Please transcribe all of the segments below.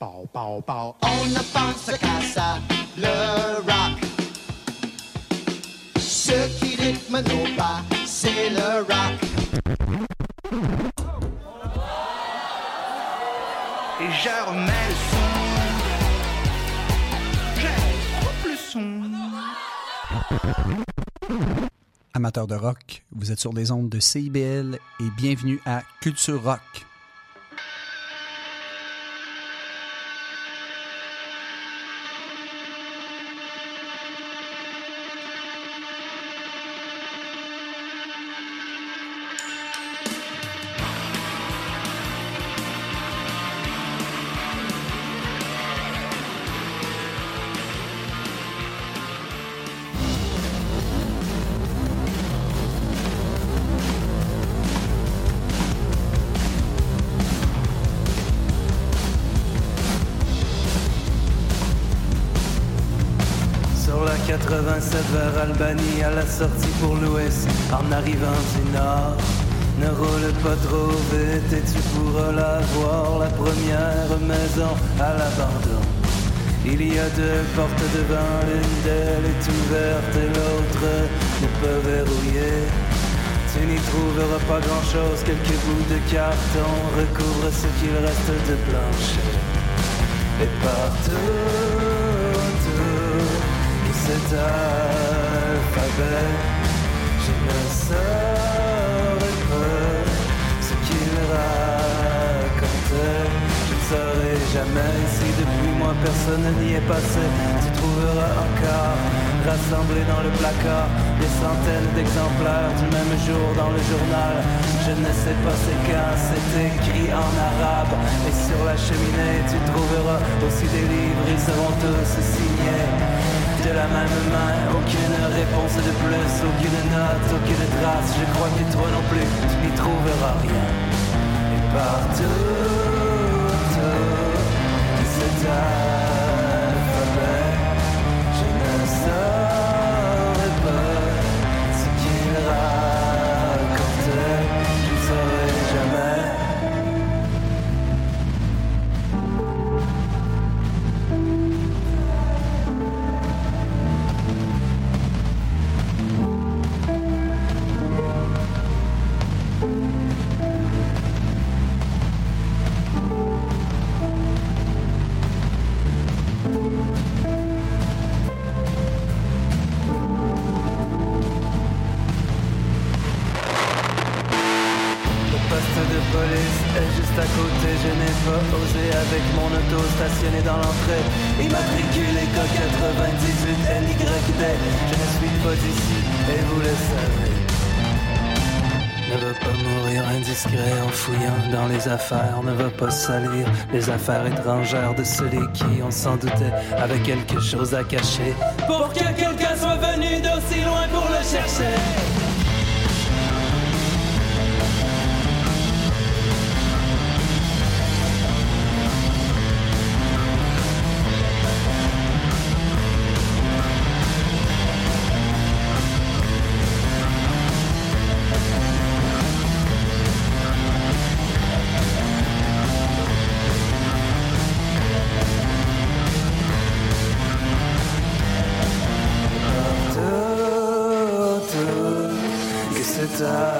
Pow, pow, pow. On ne pense qu'à ça, le rock. Ce qui rythme nos pas, c'est le rock. Et je remets le son. Je le son. Amateurs de rock, vous êtes sur les ondes de CIBL et bienvenue à Culture Rock. Sortie pour l'ouest en arrivant du nord. Ne roule pas trop vite et tu pourras la voir, la première maison à l'abandon. Il y a deux portes devant, l'une d'elles est ouverte et l'autre n'est pas verrouillée. Tu n'y trouveras pas grand chose, quelques bouts de carton recouvrent ce qu'il reste de plancher. Et partout, autour de cet alphabet, je ne saurais pas ce qu'il racontait. Je ne saurais jamais si depuis moi personne n'y est passé. Tu trouveras encore rassemblés dans le placard des centaines d'exemplaires du même jour dans le journal. Je ne sais pas c'est quand, c'est écrit en arabe. Et sur la cheminée, tu trouveras aussi des livres, ils seront tous signés. De la même main, aucune réponse de plus, aucune note, aucune trace. Je crois que toi non plus, tu n'y trouveras rien. Et partout, cet ne va pas salir les affaires étrangères de celui qui, on s'en doutait, avait quelque chose à cacher. Pour que quelqu'un soit venu d'aussi loin pour le chercher. Que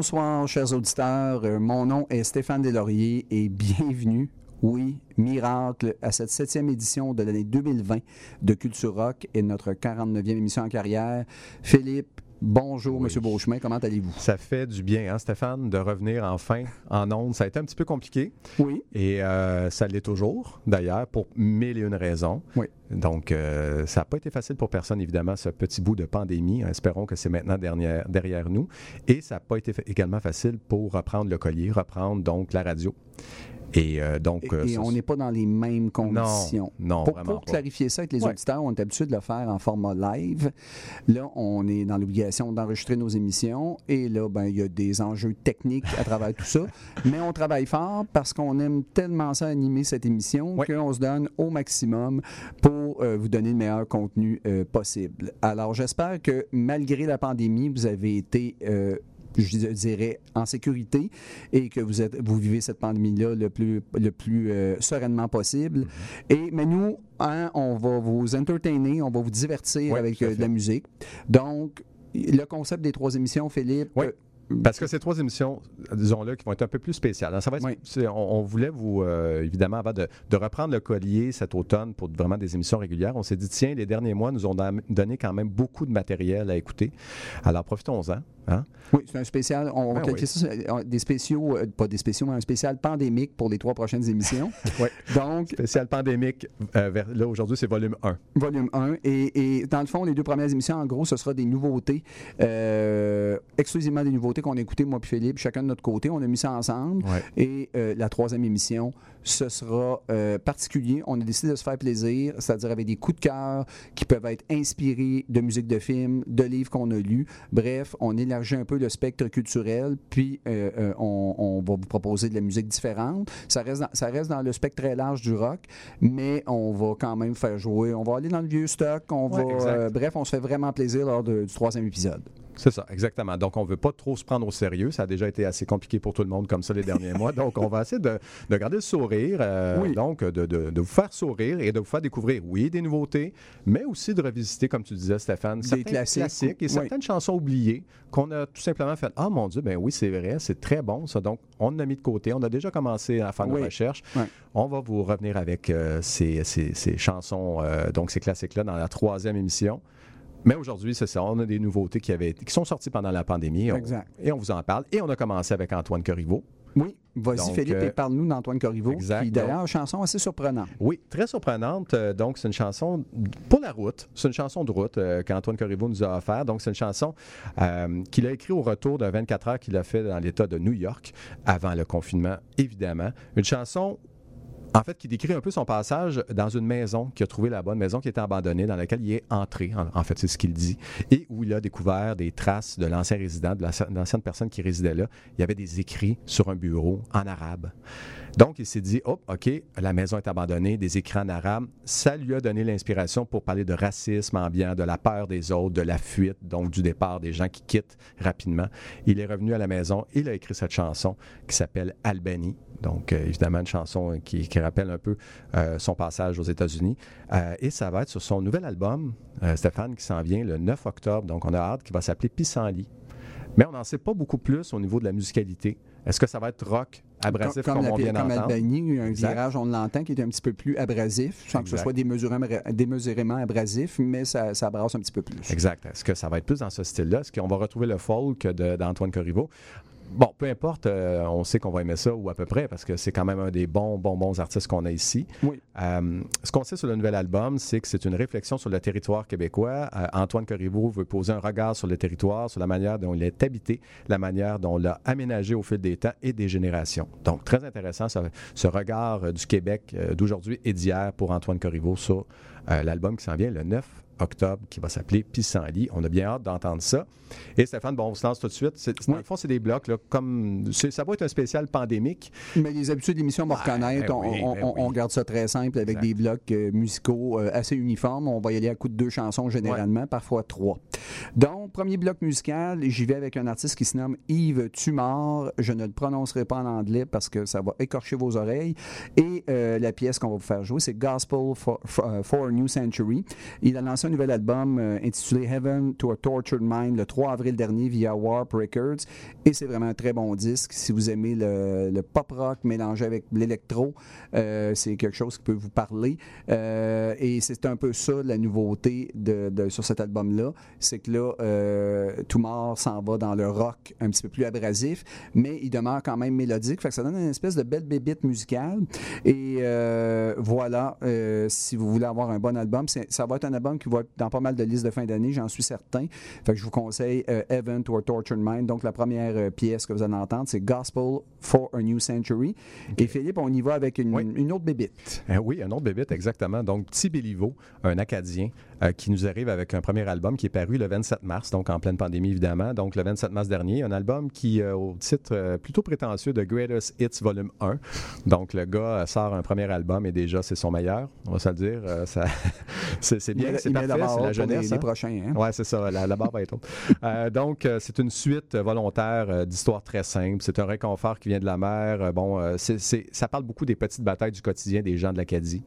bonsoir, chers auditeurs. Euh, Mon nom est Stéphane Deslauriers et bienvenue, oui, miracle, à cette septième édition de l'année 2020 de Culture Rock et notre 49e émission en carrière. Philippe, bonjour, Monsieur Beauchemin, comment allez-vous? Ça fait du bien, hein, Stéphane, de revenir enfin en ondes. Ça a été un petit peu compliqué Oui. et euh, ça l'est toujours, d'ailleurs, pour mille et une raisons. Oui. Donc, euh, ça n'a pas été facile pour personne, évidemment, ce petit bout de pandémie. Espérons que c'est maintenant derrière, derrière nous. Et ça n'a pas été également facile pour reprendre le collier, reprendre donc la radio. Et euh, donc, Et, euh, et ça, on n'est pas dans les mêmes conditions. non, pour, vraiment pour clarifier ça avec les Ouais. auditeurs, on est habitué de le faire en format live. Là, on est dans l'obligation d'enregistrer nos émissions et là, ben, il y a des enjeux techniques à travers tout ça. Mais on travaille fort parce qu'on aime tellement ça animer cette émission Ouais. qu'on se donne au maximum pour euh, vous donner le meilleur contenu possible. Alors, j'espère que malgré la pandémie, vous avez été je dirais, en sécurité et que vous, êtes, vous vivez cette pandémie-là le plus, le plus euh, sereinement possible. Et, mais nous, hein, on va vous entertainer, on va vous divertir Oui, avec euh, de la musique. Donc, le concept des trois émissions, Philippe, Oui. Parce que ces trois émissions, disons-le, qui vont être un peu plus spéciales. hein. Ça va être- Oui. on, on voulait vous, euh, évidemment, avant de, de reprendre le collier cet automne pour vraiment des émissions régulières, on s'est dit, tiens, les derniers mois nous ont donné quand même beaucoup de matériel à écouter. Alors, profitons-en. hein. oui, c'est un spécial, on Ben qualifier ça, euh, des spéciaux, euh, pas des spéciaux, mais un spécial pandémique pour les trois prochaines émissions. Oui. Donc, Spécial pandémique, euh, vers- là, aujourd'hui, c'est volume 1. Volume 1. Et, et dans le fond, les deux premières émissions, en gros, ce sera des nouveautés, exclusivement des nouveautés qu'on a écoutées, moi et Philippe, chacun de notre côté. On a mis ça ensemble. Ouais. Et euh, la troisième émission, ce sera euh, particulier. On a décidé de se faire plaisir, c'est-à-dire avec des coups de cœur qui peuvent être inspirés de musique de film, de livres qu'on a lus. Bref, on élargit un peu le spectre culturel, puis euh, euh, on, on va vous proposer de la musique différente. Ça reste, dans, ça reste dans le spectre très large du rock, mais on va quand même faire jouer. On va aller dans le vieux stock. On Ouais, va, euh, bref, on se fait vraiment plaisir lors de- du troisième épisode. C'est ça, exactement. Donc, on ne veut pas trop se prendre au sérieux. Ça a déjà été assez compliqué pour tout le monde comme ça les derniers mois. Donc, on va essayer de, de garder le sourire, euh, Oui. donc de, de- de vous faire sourire et de vous faire découvrir, oui, des nouveautés, mais aussi de revisiter, comme tu disais, Stéphane, Des certains classiques, et oui. certaines chansons oubliées qu'on a tout simplement fait Ah mon Dieu, ben oui, c'est vrai, c'est très bon ça. Donc, on l'a mis de côté. On a déjà commencé à faire nos Oui. recherches. On va vous revenir avec euh, ces, ces- ces chansons, euh, donc ces classiques-là, dans la troisième émission. Mais aujourd'hui, c'est ça. On a des nouveautés qui, avaient, qui sont sorties pendant la pandémie. On- Exact. et on vous en parle. Et on a commencé avec Antoine Corriveau. Oui, vas-y Philippe euh, et parle-nous d'Antoine Corriveau, exact, qui d'ailleurs, chanson assez surprenante. Oui, très surprenante. Euh, donc, c'est une chanson pour la route. C'est une chanson de route euh, qu'Antoine Corriveau nous a offert. Donc, c'est une chanson euh, qu'il a écrite au retour d'un 24 heures qu'il a fait dans l'État de New York, avant le confinement, évidemment. Une chanson en fait, qui décrit un peu son passage dans une maison qu'il a trouvé là-bas, une maison qui était abandonnée, dans laquelle il est entré, en, en fait, c'est ce qu'il dit, et où il a découvert des traces de l'ancien résident, de l'ancienne personne qui résidait là. Il y avait des écrits sur un bureau en arabe. Donc, il s'est dit, oh, OK, la maison est abandonnée, des écrits en arabe. Ça lui a donné l'inspiration pour parler de racisme ambiant, de la peur des autres, de la fuite, donc du départ des gens qui quittent rapidement. Il est revenu à la maison, il a écrit cette chanson qui s'appelle Albanie. Donc, euh, évidemment, une chanson qui, qui rappelle un peu euh, son passage aux États-Unis. Euh, et ça va être sur son nouvel album, euh, Stéphane, qui s'en vient le 9 octobre. Donc, on a hâte, qui va s'appeler Pissenlit. Mais on n'en sait pas beaucoup plus au niveau de la musicalité. Est-ce que ça va être rock? Abrasif comme, la- on vient comme? Albanie, un Exact. virage, on l'entend, qui est un petit peu plus abrasif, sans que ce Exact. soit démesurément, démesurément abrasif, mais ça, ça brasse un petit peu plus. Exact. Est-ce que ça va être plus dans ce style-là? Est-ce qu'on va retrouver le folk d'Antoine Corriveau? Bon, peu importe, euh, on sait qu'on va aimer ça ou à peu près parce que c'est quand même un des bons, bons, bons artistes qu'on a ici. Oui. Euh, ce qu'on sait sur le nouvel album, c'est que c'est une réflexion sur le territoire québécois. Euh, Antoine Corriveau veut poser un regard sur le territoire, sur la manière dont il est habité, la manière dont on l'a aménagé au fil des temps et des générations. Donc, très intéressant ce, ce regard du Québec d'aujourd'hui et d'hier pour Antoine Corriveau sur l'album qui s'en vient le 9 octobre, qui va s'appeler Pissenlit. On a bien hâte d'entendre ça. Et Stéphane, bon, on se lance tout de suite. C'est- Dans le fond, c'est des blocs, là, comme... c'est- Ça va être un spécial pandémique. Mais les habitudes de l'émission vont Ah, reconnaître. ben oui, on- ben on- garde ça très simple avec Exact. des blocs euh, musicaux euh, assez uniformes. On va y aller à coup de deux chansons généralement, parfois trois. Donc, premier bloc musical, j'y vais avec un artiste qui se nomme Yves Tumor. Je ne le prononcerai pas en anglais parce que ça va écorcher vos oreilles. Et euh, la pièce qu'on va vous faire jouer, c'est Gospel for, for- for a New Century. Il a lancé un nouvel album euh, intitulé Heaven to a Tortured Mind le 3 avril dernier via Warp Records. Et c'est vraiment un très bon disque. Si vous aimez le, pop rock mélangé avec l'électro, euh, c'est quelque chose qui peut vous parler. Euh, et c'est un peu ça la nouveauté de, sur cet album-là. C'est que là, mort s'en va dans le rock un petit peu plus abrasif, mais il demeure quand même mélodique. Ça donne une espèce de belle bébite musicale. Et voilà, si vous voulez avoir un bon album, ça va être un album qui va être dans pas mal de listes de fin d'année, j'en suis certain. Fait que je vous conseille euh, Event or Tortured Mind. Donc, la première euh, pièce que vous allez entendre, c'est Gospel for a New Century. Et Philippe, on y va avec une, Oui. une autre bébite. Euh, oui, un autre bébête, exactement. Donc, Petit Béliveau, un Acadien, qui nous arrive avec un premier album qui est paru le 27 mars, donc en pleine pandémie, évidemment. Donc, le 27 mars dernier, un album qui, au titre plutôt prétentieux de Greatest Hits Volume 1. Donc, le gars sort un premier album et déjà, c'est son meilleur, on va se le dire. Ça, c'est Il bien, la barre c'est la pour les- jeunesse. les hein? prochains. hein. Oui, c'est ça, la, la barre va être haute. Euh, donc, euh, c'est une suite euh, volontaire d'histoires très simples. C'est un réconfort qui vient de la mer. Bon, ça parle beaucoup des petites batailles du quotidien des gens de l'Acadie,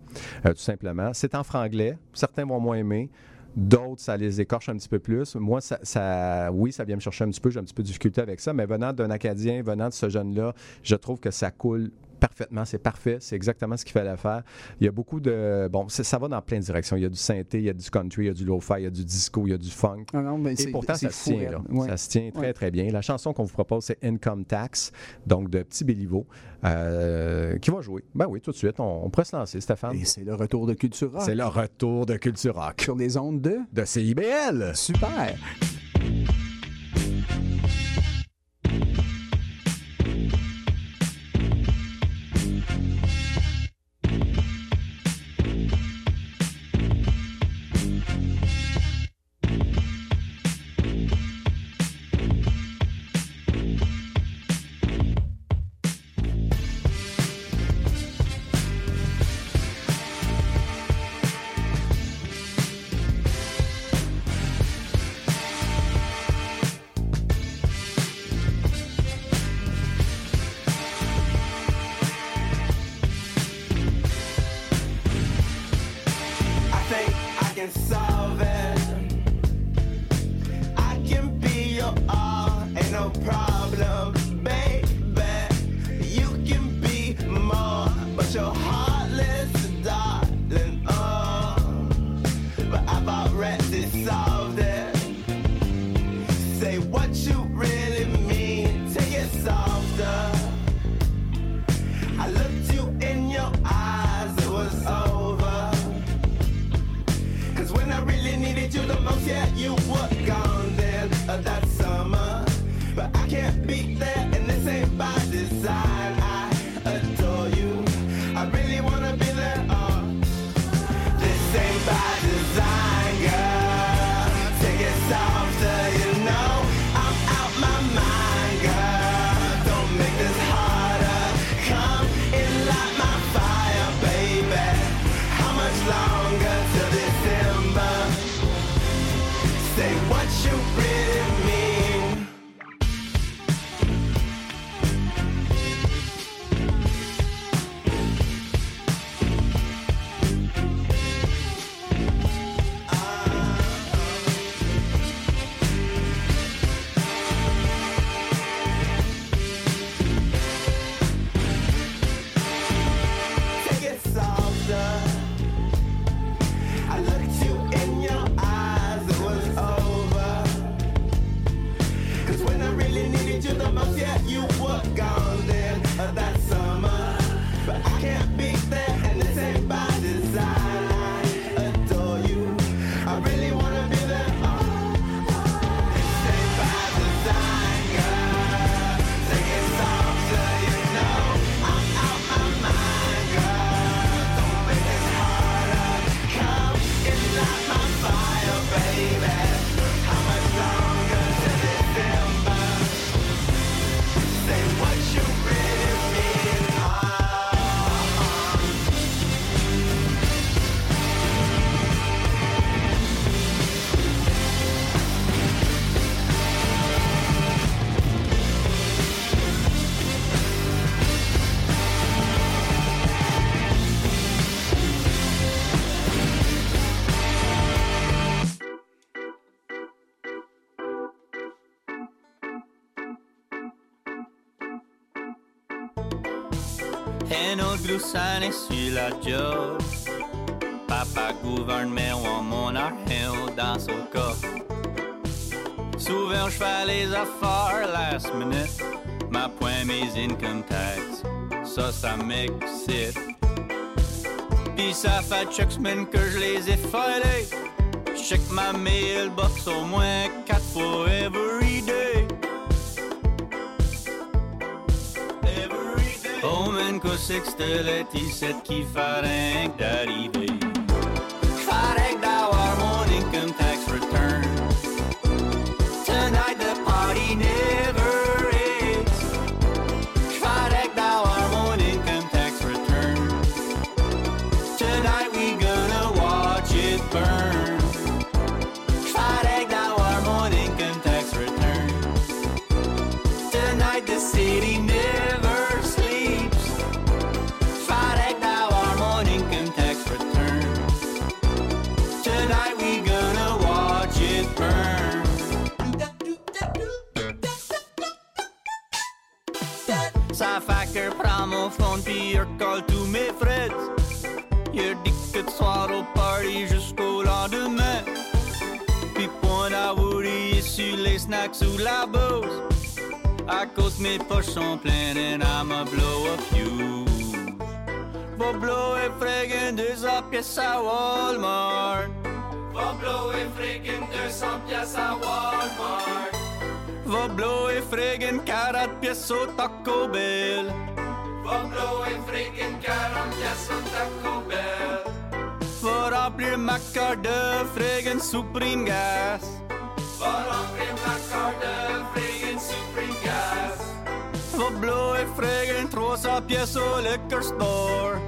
euh, tout simplement. C'est en franglais. Certains vont moins aimer. D'autres, ça les écorche un petit peu plus. Moi, ça, ça- oui, ça vient me chercher un petit peu. J'ai un petit peu de difficulté avec ça. Mais venant d'un Acadien, venant de ce jeune-là, je trouve que ça coule parfaitement. C'est parfait. C'est exactement ce qu'il fallait faire. Il y a beaucoup de. Bon, ça va dans plein de directions. Il y a du synthé, il y a du country, il y a du lo-fi, il y a du disco, il y a du funk. Ah non, Et pourtant, ça se tient. raide. Là. Ouais. Ça se tient très, Ouais. très bien. La chanson qu'on vous propose, c'est Income Tax, donc de Petit Béliveau, euh, qui va jouer. Ben oui, tout de suite. On, on pourrait se lancer, Stéphane. Et c'est le retour de Culture Rock C'est le retour de Culture Rock. sur les ondes de... De CIBL. Super! Un autre blouson est sur la job. Papa gouverne, mais on mon argent dans son coffre. Souvent, je fais les affaires last minute. Ma point mes income tax. Ça, ça m'excite. Pis ça fait chaque semaine que je les ai filés. Check ma mailbox au moins quatre fois man, que c'était qui fait rien que d'arriver. Bouse. À cause mes poches sont pleines and I'ma blow a fuse. Va blower friggin' 200 pièces à Walmart. Va blower friggin' 200 pièces à Walmart. Va blower friggin' 40 pièces au Taco Bell. Va blower friggin' 40 pièces au Taco Bell. Va remplir ma carte de friggin' Supreme Gas. Remplir ma carte de friggin' Supreme Gas. Va blower friggin' 300 pièces au liquor store.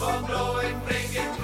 Va blower friggin'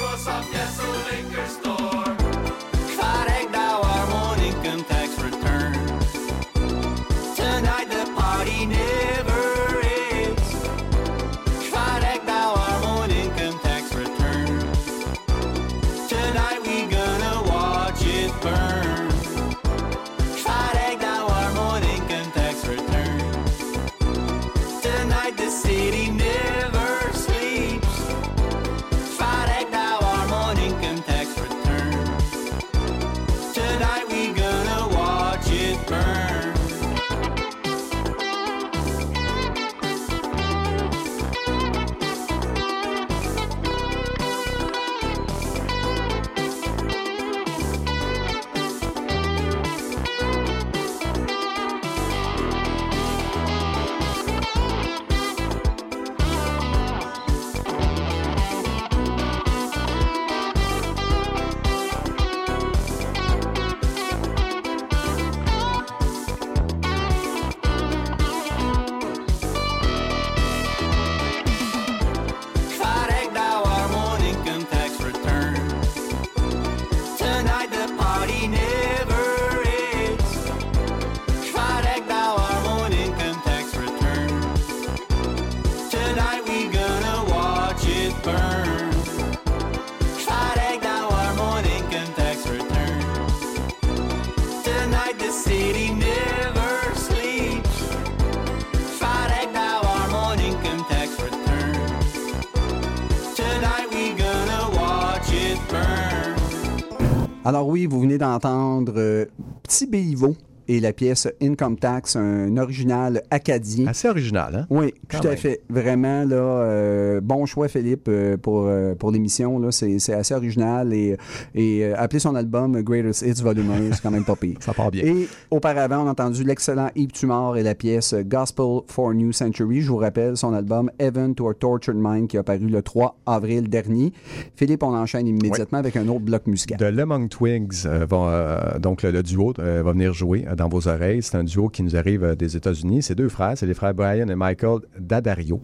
Alors oui, vous venez d'entendre euh, Petit Béliveau et la pièce Income Tax, un original acadien. Assez original, hein? Oui, Quand tout à même. fait. Vraiment, là, euh, bon choix, Philippe, euh, pour, euh, pour l'émission. là. C'est c'est assez original. Et, et appeler son album Greatest Hits Volume 1, c'est quand même pas pire. Ça part bien. Et auparavant, on a entendu l'excellent Yves Tumor et la pièce Gospel for New Century. Je vous rappelle son album Heaven to a Tortured Mind qui a paru le 3 avril dernier. Philippe, on enchaîne immédiatement avec un autre bloc musical. The Lemon Twigs, euh, vont, euh, donc le, le duo va venir jouer dans vos C'est un duo qui nous arrive euh, des États-Unis. C'est deux frères, c'est les frères Brian et Michael Daddario.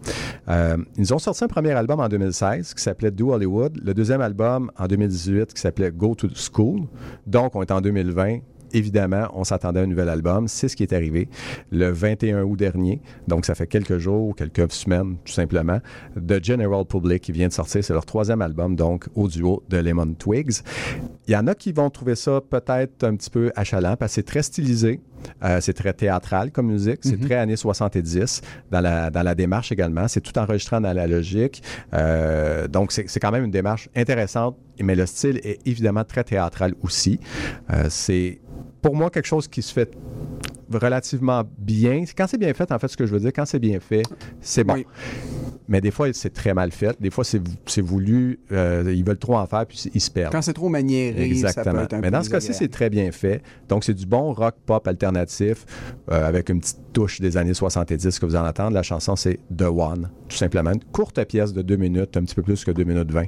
Euh, ils ont sorti un premier album en 2016 qui s'appelait Do Hollywood. Le deuxième album en 2018 qui s'appelait Go to School. Donc, on est en 2020. Évidemment, on s'attendait à un nouvel album. C'est ce qui est arrivé le 21 août dernier. Donc, ça fait quelques jours, quelques semaines, tout simplement. The General Public qui vient de sortir. C'est leur troisième album, donc, au duo de Lemon Twigs. Il y en a qui vont trouver ça peut-être un petit peu achalant parce que c'est très stylisé. Euh, c'est très théâtral comme musique. C'est très années 70 dans la, dans la démarche également. C'est tout enregistré en analogique. Euh, donc, c'est c'est quand même une démarche intéressante, mais le style est évidemment très théâtral aussi. Euh, c'est pour moi, quelque chose qui se fait relativement bien. Quand c'est bien fait, en fait, ce que je veux dire, quand c'est bien fait, c'est bon. Oui. Mais des fois, c'est très mal fait. Des fois, c'est voulu. euh, ils veulent trop en faire, puis ils se perdent. Quand c'est trop maniéré, ça peut Exactement. être un Mais peu dans ce cas-ci, c'est très bien fait. Donc, c'est du bon rock pop alternatif euh, avec une petite touche des années 70 que vous en entendez. La chanson, c'est The One, tout simplement. Une courte pièce de deux minutes, un petit peu plus que deux minutes 20.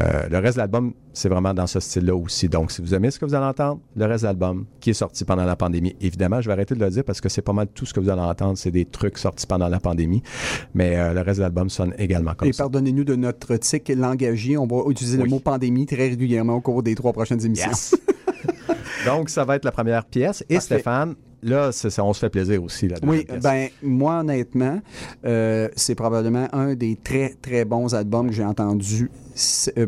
Euh, le reste de l'album, c'est vraiment dans ce style-là aussi. Donc, si vous aimez ce que vous allez entendre, le reste de l'album qui est sorti pendant la pandémie. Évidemment, je vais arrêter de le dire parce que c'est pas mal tout ce que vous allez entendre. C'est des trucs sortis pendant la pandémie. Mais euh, le reste de l'album sonne également comme Et ça. pardonnez-nous de notre tic langagier. On va utiliser le mot pandémie très régulièrement au cours des trois prochaines émissions. Yes! Donc, ça va être la première pièce. Et Parfait. Stéphane, là, ça, on se fait plaisir aussi. La Oui, ben moi honnêtement, euh, c'est probablement un des très très bons albums que j'ai entendu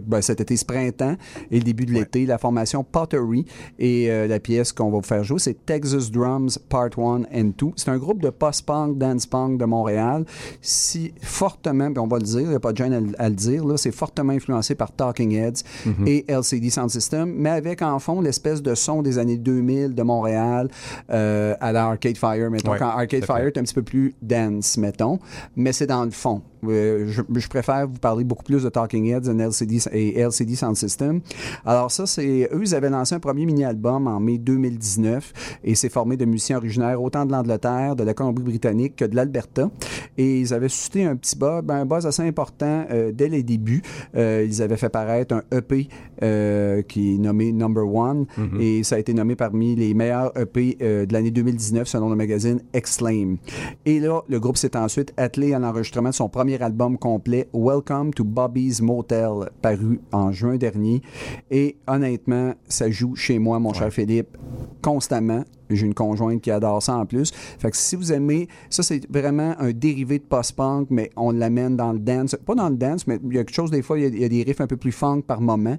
ben, cet été, ce printemps et le début de l'été. La formation Pottery et euh, la pièce qu'on va vous faire jouer, c'est Texas Drums Part 1 and 2. C'est un groupe de post-punk, dance-punk de Montréal. Si fortement, puis on va le dire, il n'y a pas de gêne à, le- à le dire, là, c'est fortement influencé par Talking Heads et LCD Sound System, mais avec en fond l'espèce de son des années 2000 de Montréal euh, à la Arcade Fire, mettons. Ouais, quand Arcade. Fire est un petit peu plus dance, mettons, mais c'est dans le fond. Euh, je, je préfère vous parler beaucoup plus de Talking Heads and LCD, et LCD Sound System. Alors ça, c'est eux, ils avaient lancé un premier mini-album en mai 2019 et c'est formé de musiciens originaires autant de l'Angleterre, de la Colombie-Britannique que de l'Alberta. Et ils avaient suscité un petit buzz, ben, un buzz assez important euh, dès les débuts. Euh, ils avaient fait paraître un EP qui est nommé Number One et ça a été nommé parmi les meilleurs EP de l'année 2019 selon le magazine Exclaim. Et là, le groupe s'est ensuite attelé à l'enregistrement de son premier album complet, Welcome to Bobby's Motel, paru en juin dernier. Et honnêtement, ça joue chez moi, mon cher Philippe, constamment. J'ai une conjointe qui adore ça en plus. Fait que si vous aimez, ça c'est vraiment un dérivé de post-punk, mais on l'amène dans le dance. Pas dans le dance, mais il y a quelque chose, des fois, il y a, il y a des riffs un peu plus funk par moment.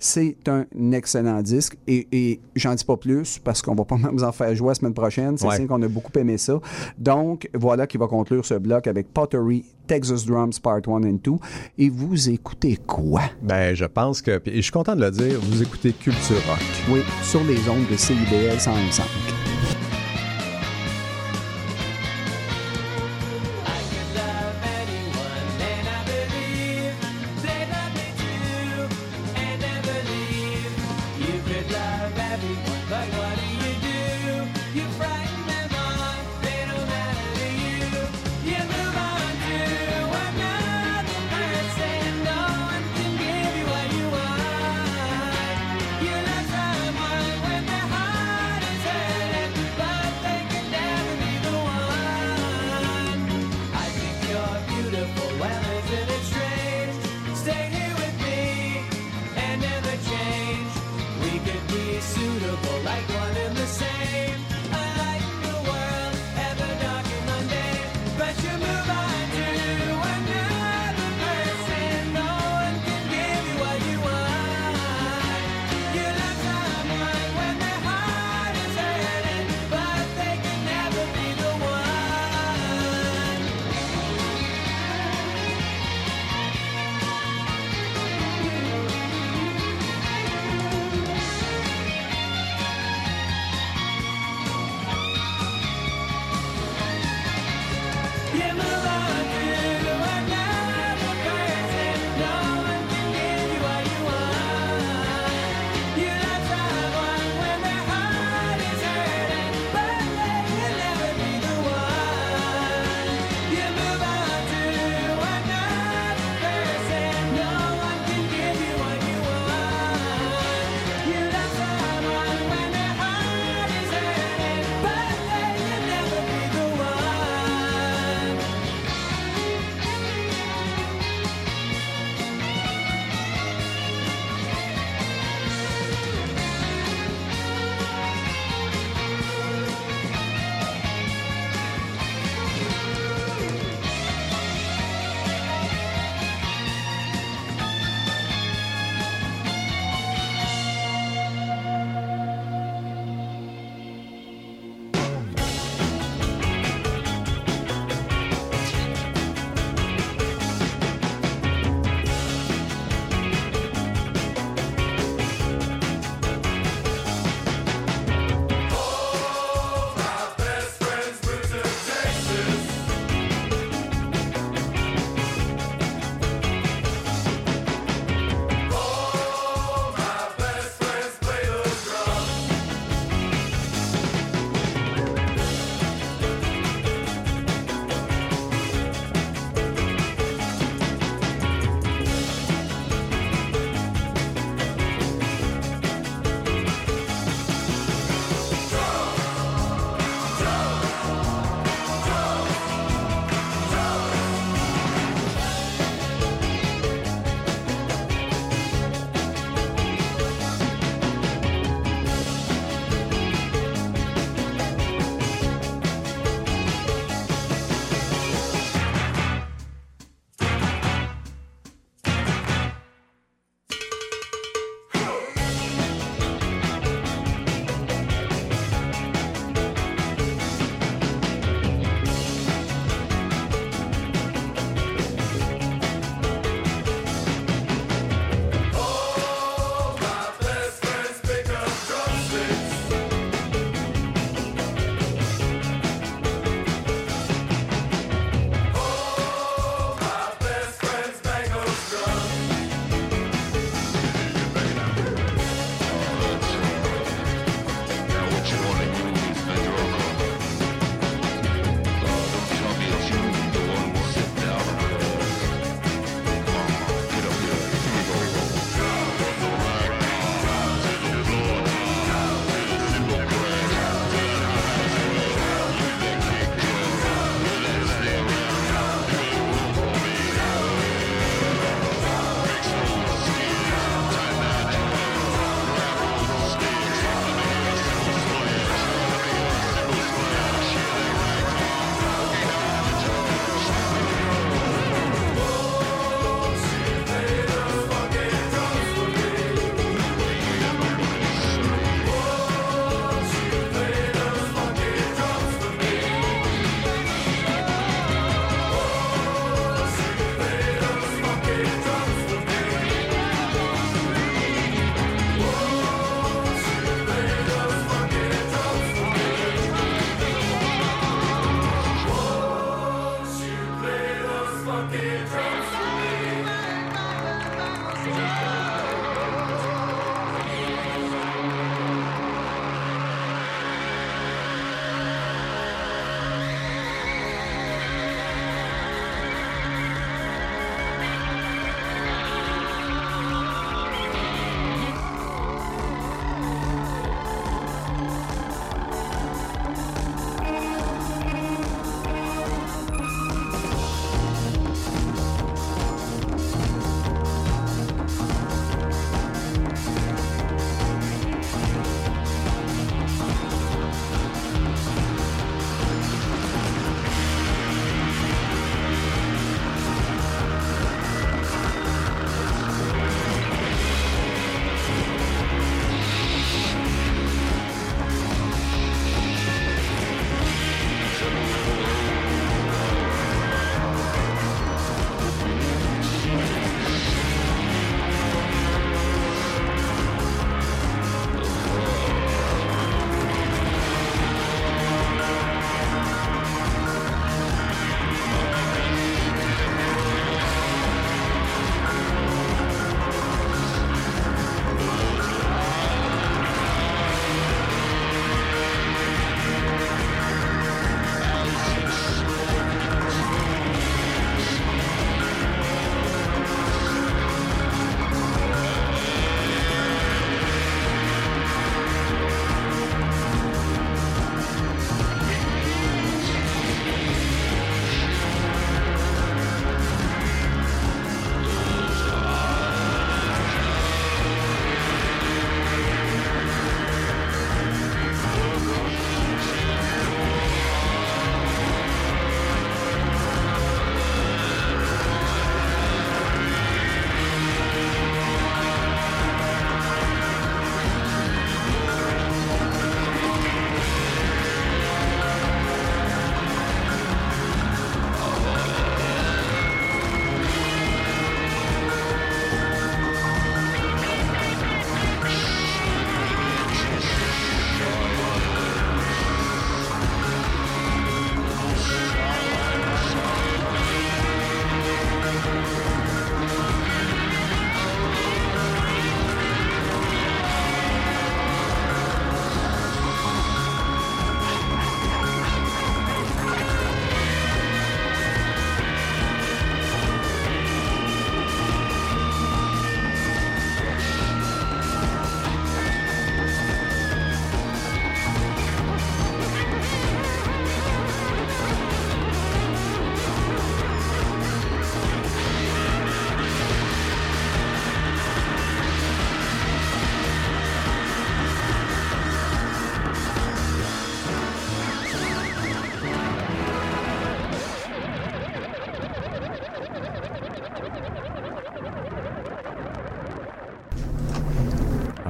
C'est un excellent disque et, et j'en dis pas plus parce qu'on va pas même vous en faire jouer la semaine prochaine. C'est Ouais. qu'on a beaucoup aimé ça. Donc, voilà qui va conclure ce bloc avec Pottery, Texas Drums Part 1 and 2. Et vous écoutez quoi? Ben, je pense que, puis je suis content de le dire, vous écoutez Culture Rock. Oui, sur les ondes de CIBL 105.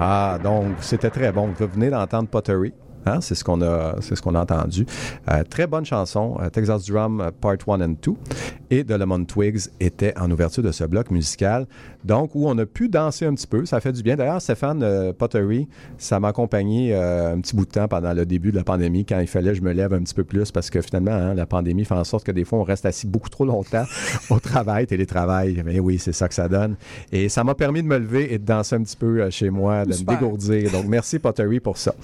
Ah, donc c'était très bon. Vous venez d'entendre Pottery. Hein, c'est ce qu'on a, c'est ce qu'on a entendu. Euh, très bonne chanson, euh, Texas Drum euh, Part 1 and 2. Et The Lemon Twigs était en ouverture de ce bloc musical. Donc, où on a pu danser un petit peu. Ça fait du bien. D'ailleurs, Stéphane euh, Pottery, ça m'a accompagné euh, un petit bout de temps pendant le début de la pandémie, quand il fallait que je me lève un petit peu plus, parce que finalement, hein, la pandémie fait en sorte que des fois, on reste assis beaucoup trop longtemps au travail, télétravail. Mais oui, c'est ça que ça donne. Et ça m'a permis de me lever et de danser un petit peu chez moi, de Super. me dégourdir. Donc, merci Pottery pour ça.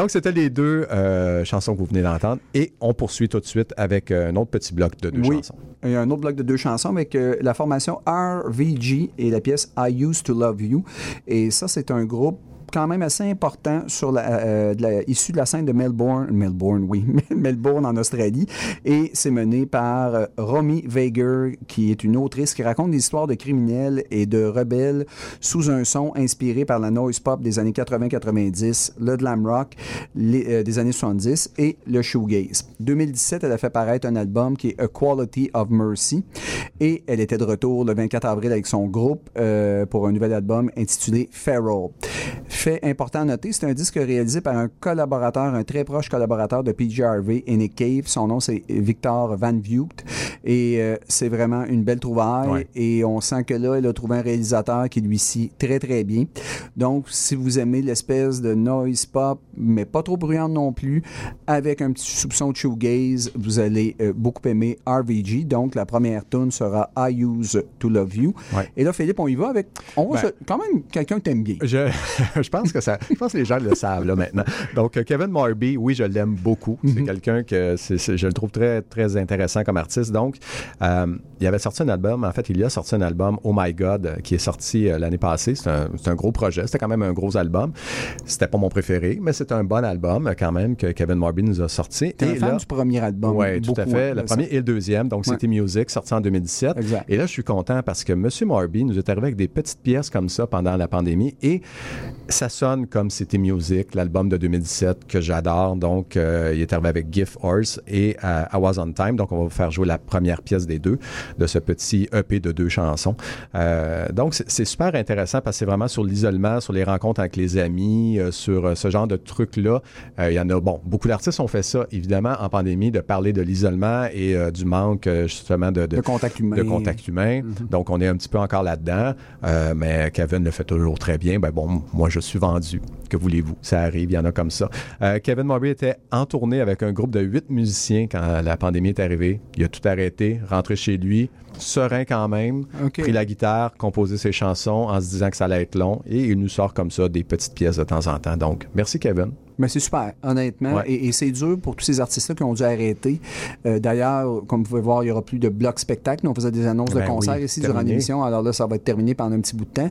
Donc, c'était les deux euh, chansons que vous venez d'entendre. Et on poursuit tout de suite avec euh, un autre petit bloc de deux Oui. chansons. Il y a un autre bloc de deux chansons avec euh, la formation RVG et la pièce I Used to Love You. Et ça, c'est un groupe quand même assez important sur la, euh, de la- issu de la scène de Melbourne, Melbourne, oui, Melbourne en Australie, et c'est mené par euh, Romy Vager, qui est une autrice qui raconte des histoires de criminels et de rebelles sous un son inspiré par la noise pop des années 80-90, le glam rock euh, des années 70 et le shoegaze. 2017, elle a fait paraître un album qui est A Quality of Mercy et elle était de retour le 24 avril avec son groupe euh, pour un nouvel album intitulé Feral. Fait important à noter, c'est un disque réalisé par un collaborateur, un très proche collaborateur de PJ Harvey et Nick Cave. Son nom, c'est Victor Van Vugt. Et euh, c'est vraiment une belle trouvaille. Ouais. Et on sent que là, il a trouvé un réalisateur qui lui scie très, très bien. Donc, si vous aimez l'espèce de noise pop, mais pas trop bruyante non plus, avec un petit soupçon de shoegaze, vous allez euh, beaucoup aimer RVG. Donc, la première tune sera I Use to Love You. Ouais. Et là, Philippe, on y va avec... On va Ben, se- quand même quelqu'un que t'aimes bien. Je, je pense que ça, je pense que les gens le savent là maintenant. Donc euh, Kevin Morby, oui, je l'aime beaucoup. C'est quelqu'un que je le trouve très très intéressant comme artiste. Donc, euh, il avait sorti un album. En fait, il y a sorti un album Oh My God euh, qui est sorti euh, l'année passée. C'est un, un gros projet. C'était quand même un gros album. C'était pas mon préféré, mais c'est un bon album quand même que Kevin Morby nous a sorti. T'es fan là- du premier album. oui, tout à fait. hein, Le premier et le deuxième. Donc, Ouais. c'était Music, sorti en 2017. Exact. Et là, je suis content parce que M. Morby nous est arrivé avec des petites pièces comme ça pendant la pandémie et ça sonne comme City Music, l'album de 2017 que j'adore. Donc, euh, il est arrivé avec Gift Horse et euh, I Was On Time. Donc, on va vous faire jouer la première pièce des deux de ce petit EP de deux chansons. Euh, donc, c'est- super intéressant parce que c'est vraiment sur l'isolement, sur les rencontres avec les amis, euh, sur ce genre de trucs-là. Il y en a, bon, beaucoup d'artistes ont fait ça, évidemment, en pandémie, de parler de l'isolement et du manque, justement, de, de, De contact humain. de contact humain. Donc, on est un petit peu encore là-dedans. Mais Kevin le fait toujours très bien. Ben bon, moi, je suis vendu. Que voulez-vous? Ça arrive, il y en a comme ça. Euh, Kevin Morby était en tournée avec un groupe de huit musiciens quand la pandémie est arrivée. Il a tout arrêté, rentré chez lui, serein quand même, pris la guitare, composé ses chansons en se disant que ça allait être long. Et il nous sort comme ça des petites pièces de temps en temps. Donc, merci Kevin. Mais c'est super, honnêtement. Ouais. Et, et c'est dur pour tous ces artistes-là qui ont dû arrêter. Euh, D'ailleurs, comme vous pouvez voir, il n'y aura plus de blocs spectacles. Nous, on faisait des annonces de Ben concerts oui, ici terminé. durant l'émission. Alors là, ça va être terminé pendant un petit bout de temps.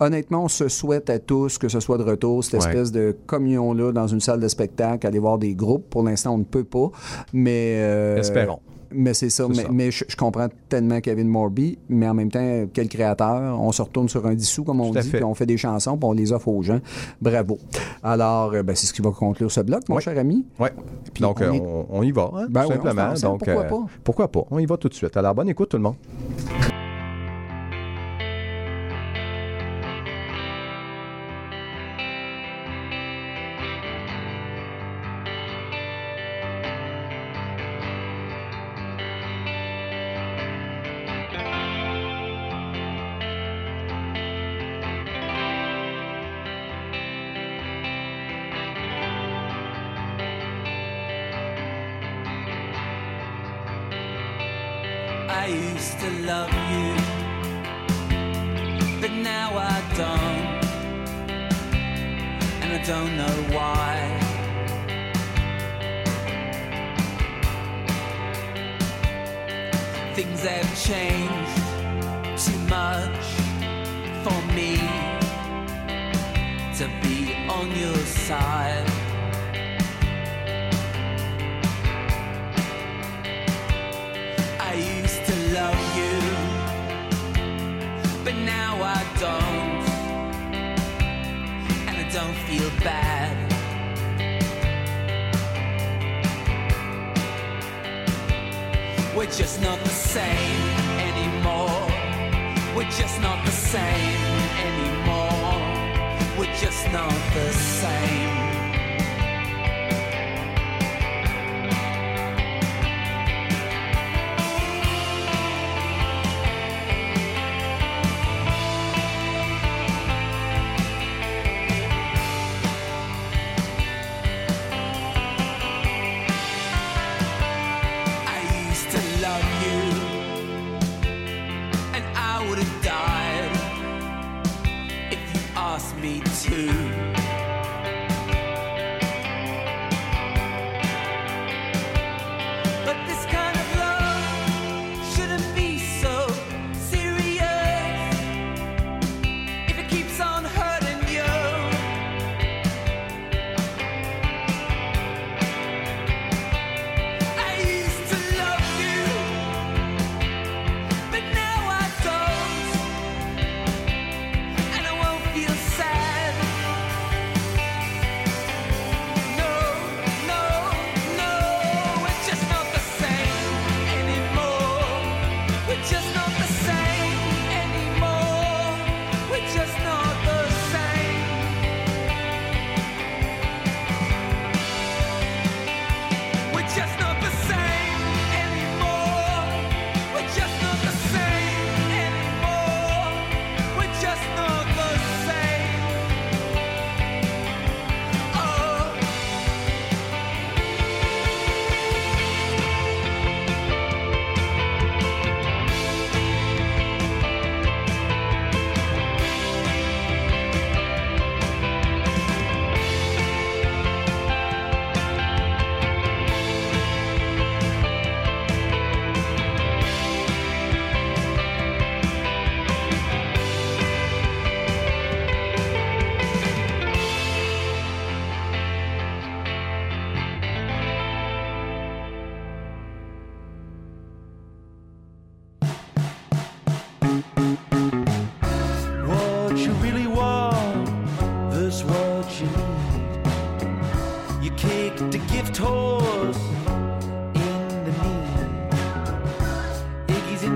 Honnêtement, on se souhaite à tous que ce soit de retour, cette Ouais. espèce de communion-là dans une salle de spectacle, aller voir des groupes. Pour l'instant, on ne peut pas. Mais. euh, Espérons. Mais c'est ça. Mais, ça. mais je, je comprends tellement Kevin Morby, mais en même temps, quel créateur. On se retourne sur un dissous, comme on Tout dit, puis on fait des chansons, puis on les offre aux gens. Bravo. Alors, euh, ben, c'est ce qui va conclure ce bloc, mon cher ami. Ouais. Puis Donc, on euh, est- on, on y va, hein, Ben tout oui, simplement. Donc, pourquoi euh, pas? pourquoi pas? On y va tout de suite. Alors, bonne écoute, tout le monde.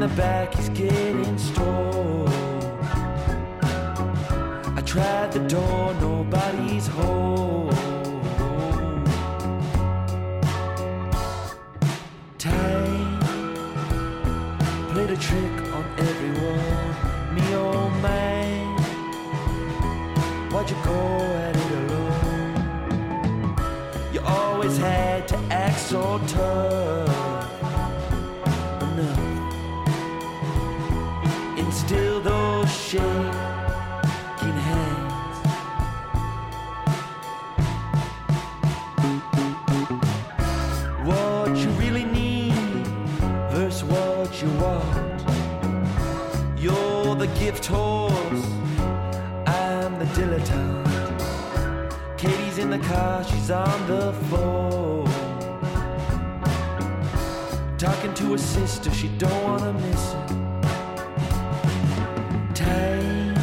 the back, is getting stolen. I tried the door, nobody's home. Time played a trick on everyone, me or mine. Why'd you go at it alone? You always had to act so tough. in the car, she's on the phone. Talking to her sister, she don't wanna miss it. Time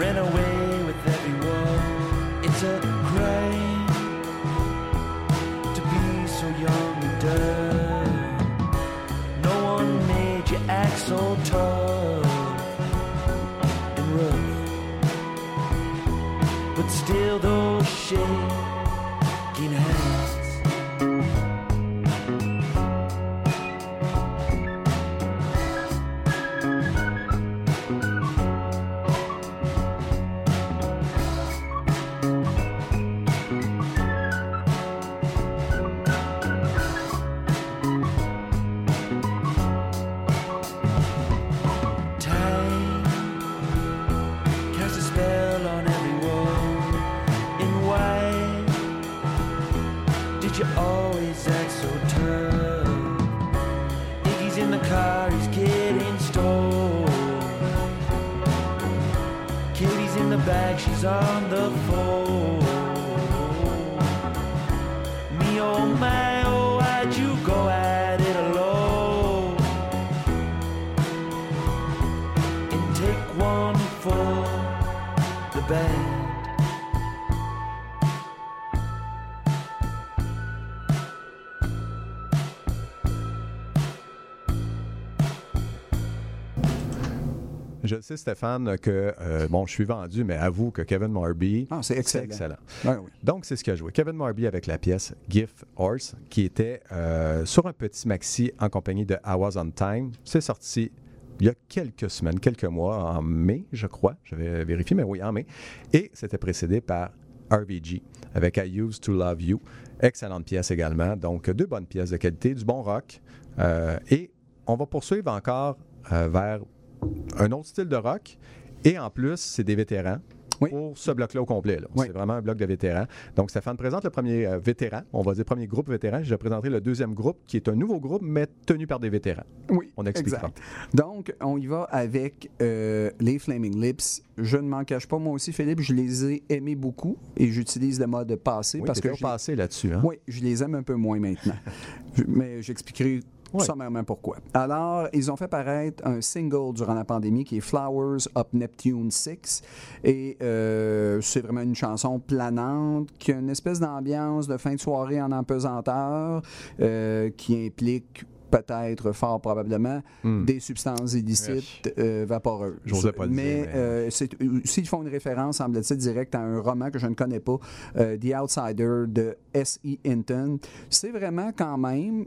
ran away with everyone. It's a crime to be so young and dumb. No one made you act so tough. Stéphane, que, euh, bon, je suis vendu, mais avoue que Kevin Marby, Ah, c'est excellent. excellent. Ouais, oui. Donc, c'est ce qu'il a joué. Kevin Marby avec la pièce Gift Horse, qui était euh, sur un petit maxi en compagnie de I Was on Time. C'est sorti il y a quelques semaines, quelques mois, en mai, je crois. Je vais vérifier, mais oui, en mai. Et c'était précédé par RVG avec I Used to Love You. Excellente pièce également. Donc, deux bonnes pièces de qualité, du bon rock. Euh, et on va poursuivre encore euh, vers un autre style de rock. Et en plus, c'est des vétérans. Oui. Pour ce bloc-là au complet. Oui. C'est vraiment un bloc de vétérans. Donc, Stéphane présente le premier euh, vétéran, on va dire premier groupe vétéran. Je présenterai le deuxième groupe, qui est un nouveau groupe, mais tenu par des vétérans. Oui, On expliquera. exact. Donc, on y va avec euh, les Flaming Lips. Je ne m'en cache pas, moi aussi, Philippe, je les ai aimés beaucoup et j'utilise le mode passé Oui, parce que je les- passé là-dessus. Hein? Oui, je les aime un peu moins maintenant. Mais j'expliquerai Ouais. sommairement pourquoi? Alors, ils ont fait paraître un single durant la pandémie qui est Flowers Up Neptune 6. Et euh, c'est vraiment une chanson planante qui a une espèce d'ambiance de fin de soirée en empesanteur euh, qui implique peut-être, fort probablement, Hmm. des substances illicites euh, vaporeuses. Pas mais, dire, mais- euh, c'est- s'ils font une référence, semble-t-il, direct à un roman que je ne connais pas, euh, The Outsider de S.E. Hinton, c'est vraiment quand même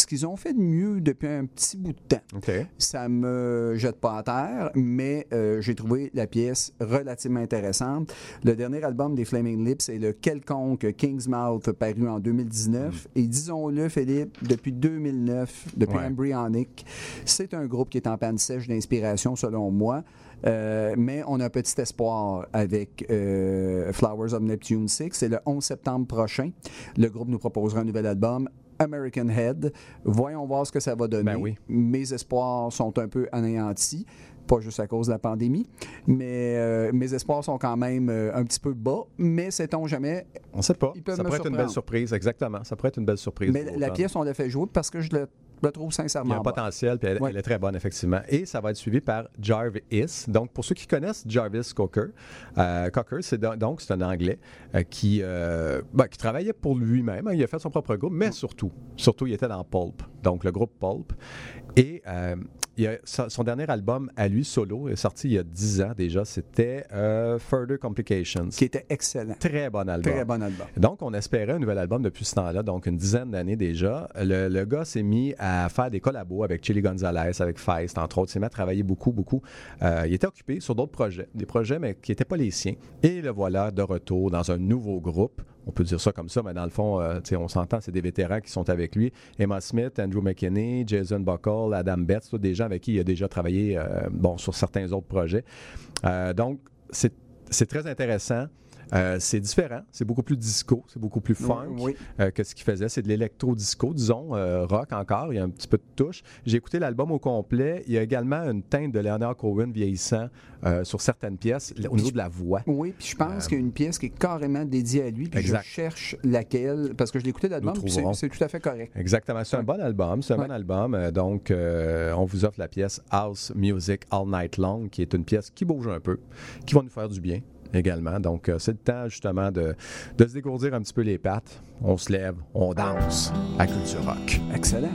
ce qu'ils ont fait de mieux depuis un petit bout de temps. OK. Ça me jette pas à terre, mais euh, j'ai trouvé la pièce relativement intéressante. Le dernier album des Flaming Lips est le quelconque King's Mouth paru en 2019. Et disons-le, Philippe, depuis 2009, depuis Ouais. Embryonic, c'est un groupe qui est en panne sèche d'inspiration, selon moi. Euh, mais on a un petit espoir avec euh, Flowers of Neptune 6. C'est le 11 septembre prochain. Le groupe nous proposera un nouvel album. American Head. Voyons voir ce que ça va donner. Ben oui. Mes espoirs sont un peu anéantis, pas juste à cause de la pandémie, mais euh, mes espoirs sont quand même euh, un petit peu bas, mais sait-on jamais. On sait pas. Ça pourrait être une belle surprise, exactement. Ça pourrait être une belle surprise. Mais la autant. pièce, on l'a fait jouer parce que je le, le trouve Il y a sincèrement un bas. potentiel, puis elle, Ouais. elle est très bonne, effectivement. Et ça va être suivi par Jarvis. Donc, pour ceux qui connaissent Jarvis Cocker, euh, Cocker, c'est do- donc c'est un Anglais euh, qui, euh, ben, qui travaillait pour lui-même. hein. Il a fait son propre groupe, mais surtout, surtout, il était dans Pulp, donc le groupe Pulp. Et euh, il a- son dernier album à lui, solo, est sorti il y a 10 ans déjà. C'était euh, Further Complications. Qui était excellent. Très bon album. Très bon album. Donc, on espérait un nouvel album depuis ce temps-là, donc une dizaine d'années déjà. Le, le gars s'est mis à faire des collabos avec Chili Gonzalez, avec Feist, entre autres. Il s'est mis à travailler beaucoup, beaucoup. Euh, il était occupé sur d'autres projets, des projets, mais qui n'étaient pas les siens. Et le voilà de retour dans un nouveau groupe. On peut dire ça comme ça, mais dans le fond, euh, on s'entend, c'est des vétérans qui sont avec lui. Emma Smith, Andrew McKinney, Jason Buckle, Adam Betts, des gens avec qui il a déjà travaillé euh, bon, sur certains autres projets. Euh, donc, c'est très intéressant. Euh, c'est différent, c'est beaucoup plus disco, c'est beaucoup plus funk Oui. euh, que ce qu'il faisait. C'est de l'électro-disco, disons, euh, rock encore, il y a un petit peu de touche. J'ai écouté l'album au complet. Il y a également une teinte de Leonard Cohen vieillissant sur certaines pièces, au niveau de la voix. Oui, puis je pense qu'il y a une pièce qui est carrément dédiée à lui, puis Exact. je cherche laquelle, parce que je l'ai écouté l'album, c'est- tout à fait correct. Exactement. C'est un bon album. C'est un Ouais. bon album. Donc, on vous offre la pièce House Music All Night Long, qui est une pièce qui bouge un peu, qui va nous faire du bien Donc, euh, c'est le temps justement de, de se dégourdir un petit peu les pattes. On se lève, on danse à Culture Rock. Excellent.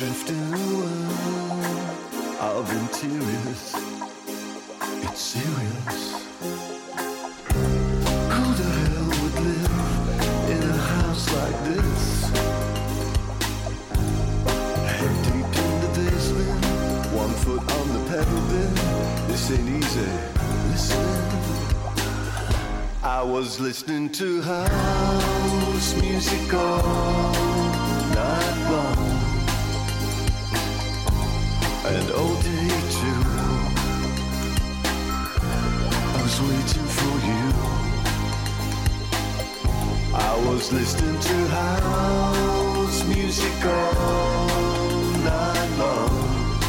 Adrift in a world of interiors. It's serious. Who the hell would live in a house like this? Head deep in the basement, one foot on the pedal bin. This ain't easy. Listen. I was listening to house music all night long waiting for you. I was listening to house music all night long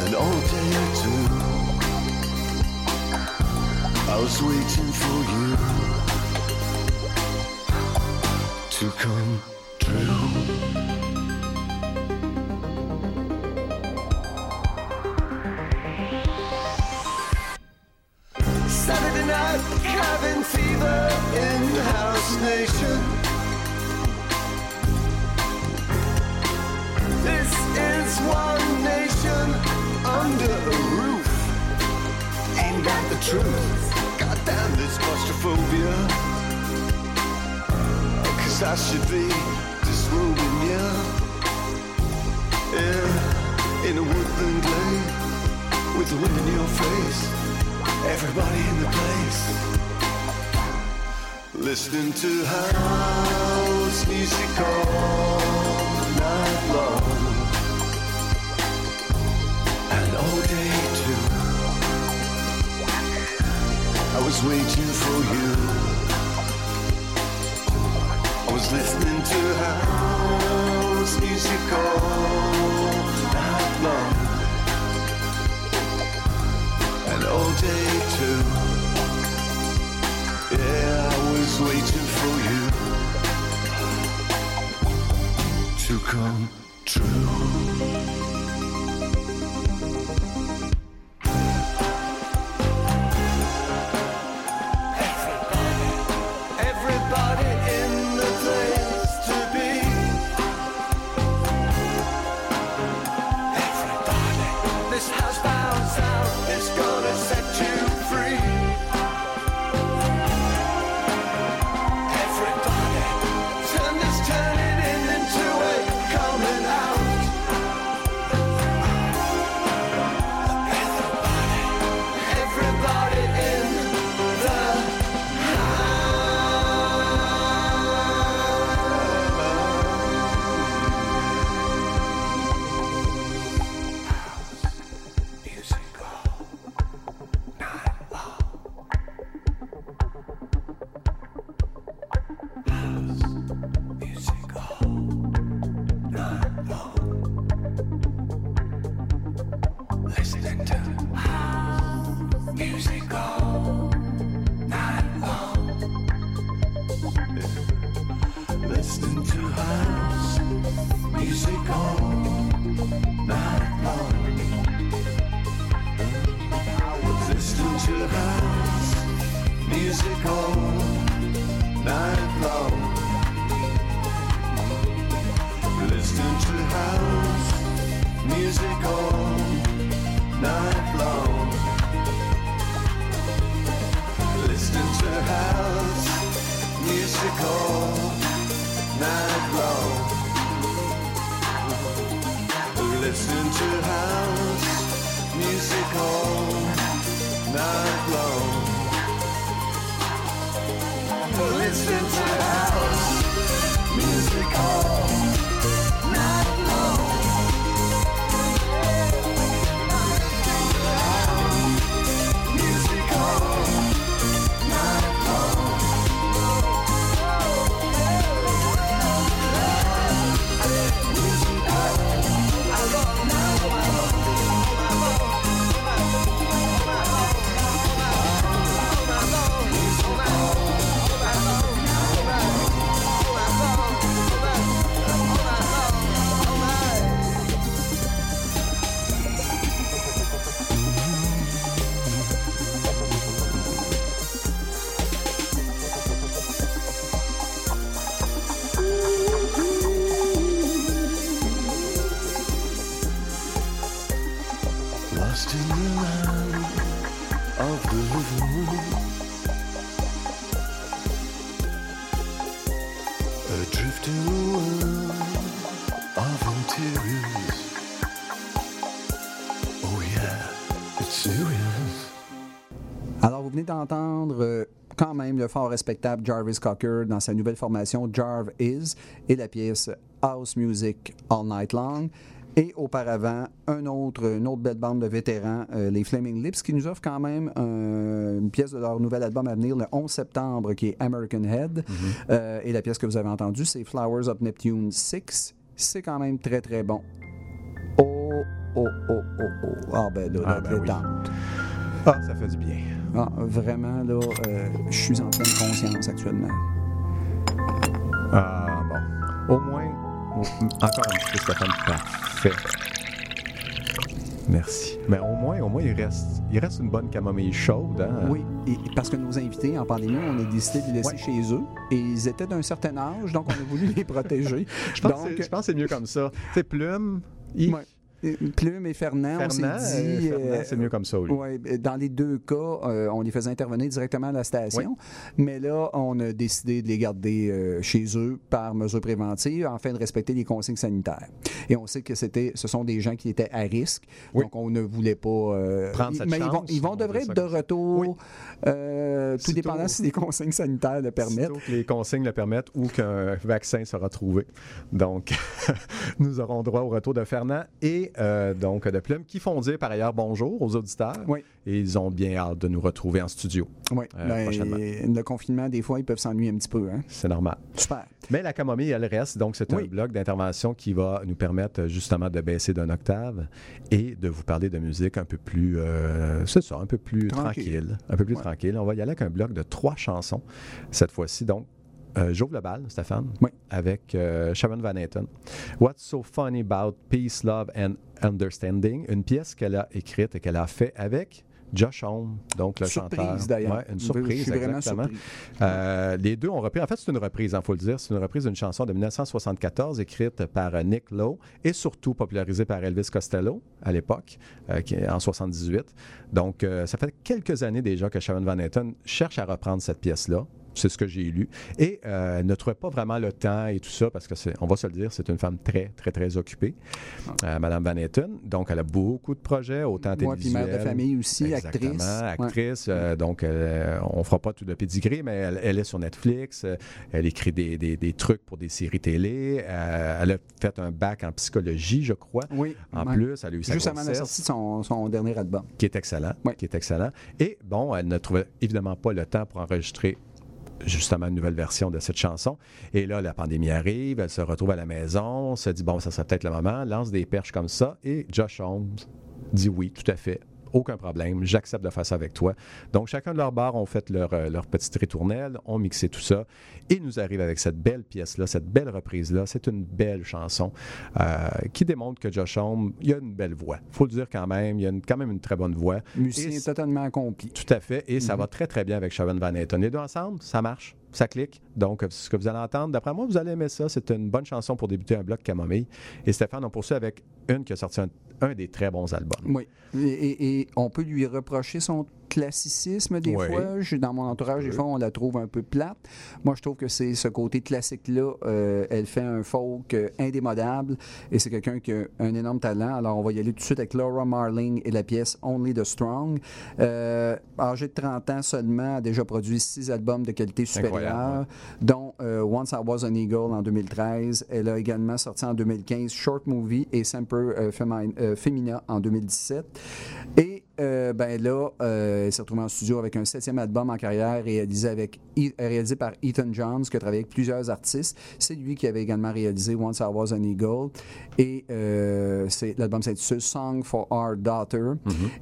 and all day too. I was waiting for you to come Listening to house music all night long. And all day too. I was waiting for you. I was listening to house music all night long. And all day too waiting for you to come. Listen to house le fort respectable Jarvis Cocker dans sa nouvelle formation Jarv Is et la pièce House Music All Night Long. Et auparavant, un autre, une autre belle bande de vétérans, euh, les Flaming Lips, qui nous offrent quand même un- une pièce de leur nouvel album à venir le 11 septembre, qui est American Head. Euh, et la pièce que vous avez entendue, c'est Flowers of Neptune 6. C'est quand même très, très bon. Oh, oh, oh, oh, oh. Ah, ben là, Ah, ben oui. Ah, ça fait du bien. Ah, vraiment, là, euh, je suis en pleine conscience actuellement. Ah, bon. Au moins, encore un petit peu, Stéphane. Parfait. Merci. Mais au moins, au moins, il reste, il reste une bonne camomille chaude. Hein? Oui, et parce que nos invités en pandémie, on a décidé de les laisser Ouais. chez eux et ils étaient d'un certain âge, donc on a voulu les protéger. Je pense, donc, que c'est- je pense que c'est mieux comme ça. Sais, Plume, il... Ouais. Plume et Fernand, on Fernand, s'est euh, dit. Fernand, euh, c'est mieux comme ça, lui. ouais, ben, dans les deux cas, euh, on les faisait intervenir directement à la station. Mais là, on a décidé de les garder euh, chez eux par mesure préventive afin de respecter les consignes sanitaires. Et on sait que c'était, ce sont des gens qui étaient à risque. Oui. Donc, on ne voulait pas. euh, Prendre cette mais ils vont, chance, ils vont on va devraient être de retour, Oui. euh, tout Sitôt- dépendant si les consignes sanitaires le permettent. Que les consignes le permettent ou qu'un vaccin sera trouvé. Donc, nous aurons droit au retour de Fernand et euh, donc de Plume qui font dire par ailleurs bonjour aux auditeurs. Oui. Et ils ont bien hâte de nous retrouver en studio. Oui, Euh, ben, prochainement. le confinement, des fois, ils peuvent s'ennuyer un petit peu. Hein? C'est normal. Super. Mais la camomille, elle reste. Donc, c'est Oui. un bloc d'intervention qui va nous permettre justement de baisser d'un octave et de vous parler de musique un peu plus, euh, c'est ça, un peu plus Tranquille. tranquille. Un peu plus Ouais. tranquille. On va y aller avec un bloc de trois chansons cette fois-ci. Donc, euh, j'ouvre le bal, Stéphane, Oui. avec euh, Sharon Van Etten. What's so funny about peace, love and understanding? Une pièce qu'elle a écrite et qu'elle a fait avec Josh Homme, donc le surprise chanteur. d'ailleurs. Ouais, une surprise, Je suis exactement. surpris. Euh, les deux ont repris. En fait, c'est une reprise, il faut le dire. C'est une reprise d'une chanson de 1974 écrite par Nick Lowe et surtout popularisée par Elvis Costello à l'époque, euh, en 78. Donc, euh, ça fait quelques années déjà que Sharon Van Etten cherche à reprendre cette pièce-là. C'est ce que j'ai lu. Et euh, elle ne trouvait pas vraiment le temps et tout ça, parce que, c'est, on va se le dire, c'est une femme très, très, très occupée, euh, Madame Van Etten. Donc, elle a beaucoup de projets, autant Ouais, puis télévisuels. mère de famille aussi, Exactement, actrice. Ouais. actrice. euh, donc, euh, on fera pas tout de pedigree, mais elle, elle est sur Netflix. euh, elle écrit des, des- des trucs pour des séries télé. elle a fait un bac en psychologie, je crois. Oui. En ouais. plus, elle a eu sa Juste avant la grossesse, sortie de son, son dernier album. qui est excellent, Oui. qui est excellent. Et bon, elle ne trouvait évidemment pas le temps pour enregistrer justement une nouvelle version de cette chanson. Et là, la pandémie arrive, elle se retrouve à la maison, se dit, bon, ça serait peut-être le moment, lance des perches comme ça, et Josh Holmes dit oui, tout à fait. Aucun problème, j'accepte de faire ça avec toi. Donc, chacun de leurs bars ont fait leur, euh, leur petite ritournelle, ont mixé tout ça, et nous arrive avec cette belle pièce-là, cette belle reprise-là. C'est une belle chanson euh, qui démontre que Josh Homme, il a une belle voix. faut le dire quand même, il a une- quand même une très bonne voix. Musicien totalement accompli. tout à fait. Et ça va très, très bien avec Sharon Van Etten. Les deux ensemble, ça marche, ça clique. Donc, ce que vous allez entendre, d'après moi, vous allez aimer ça. C'est une bonne chanson pour débuter un bloc camomille. Et Stéphane, on poursuit avec une qui a sorti un, des très bons albums. Oui. Et on peut lui reprocher son classicisme des fois. Je- dans mon entourage, des fois, on la trouve un peu plate. Moi, je trouve que c'est ce côté classique-là. euh, elle fait un folk euh, indémodable et c'est quelqu'un qui a un énorme talent. Alors, on va y aller tout de suite avec Laura Marling et la pièce Only the Strong. Euh, âgée de 30 ans seulement, a déjà produit six albums de qualité supérieure, dont euh, Once I Was an Eagle en 2013. Elle a également sorti en 2015 Short Movie et Semper Femi- Femina en 2017. Et euh, ben là, euh, elle s'est retrouvée en studio avec un septième album en carrière réalisé, avec, E- réalisé par Ethan Johns, qui a travaillé avec plusieurs artistes. C'est lui qui avait également réalisé Once I Was an Eagle. Et euh, l'album s'intitule Song for Our Daughter.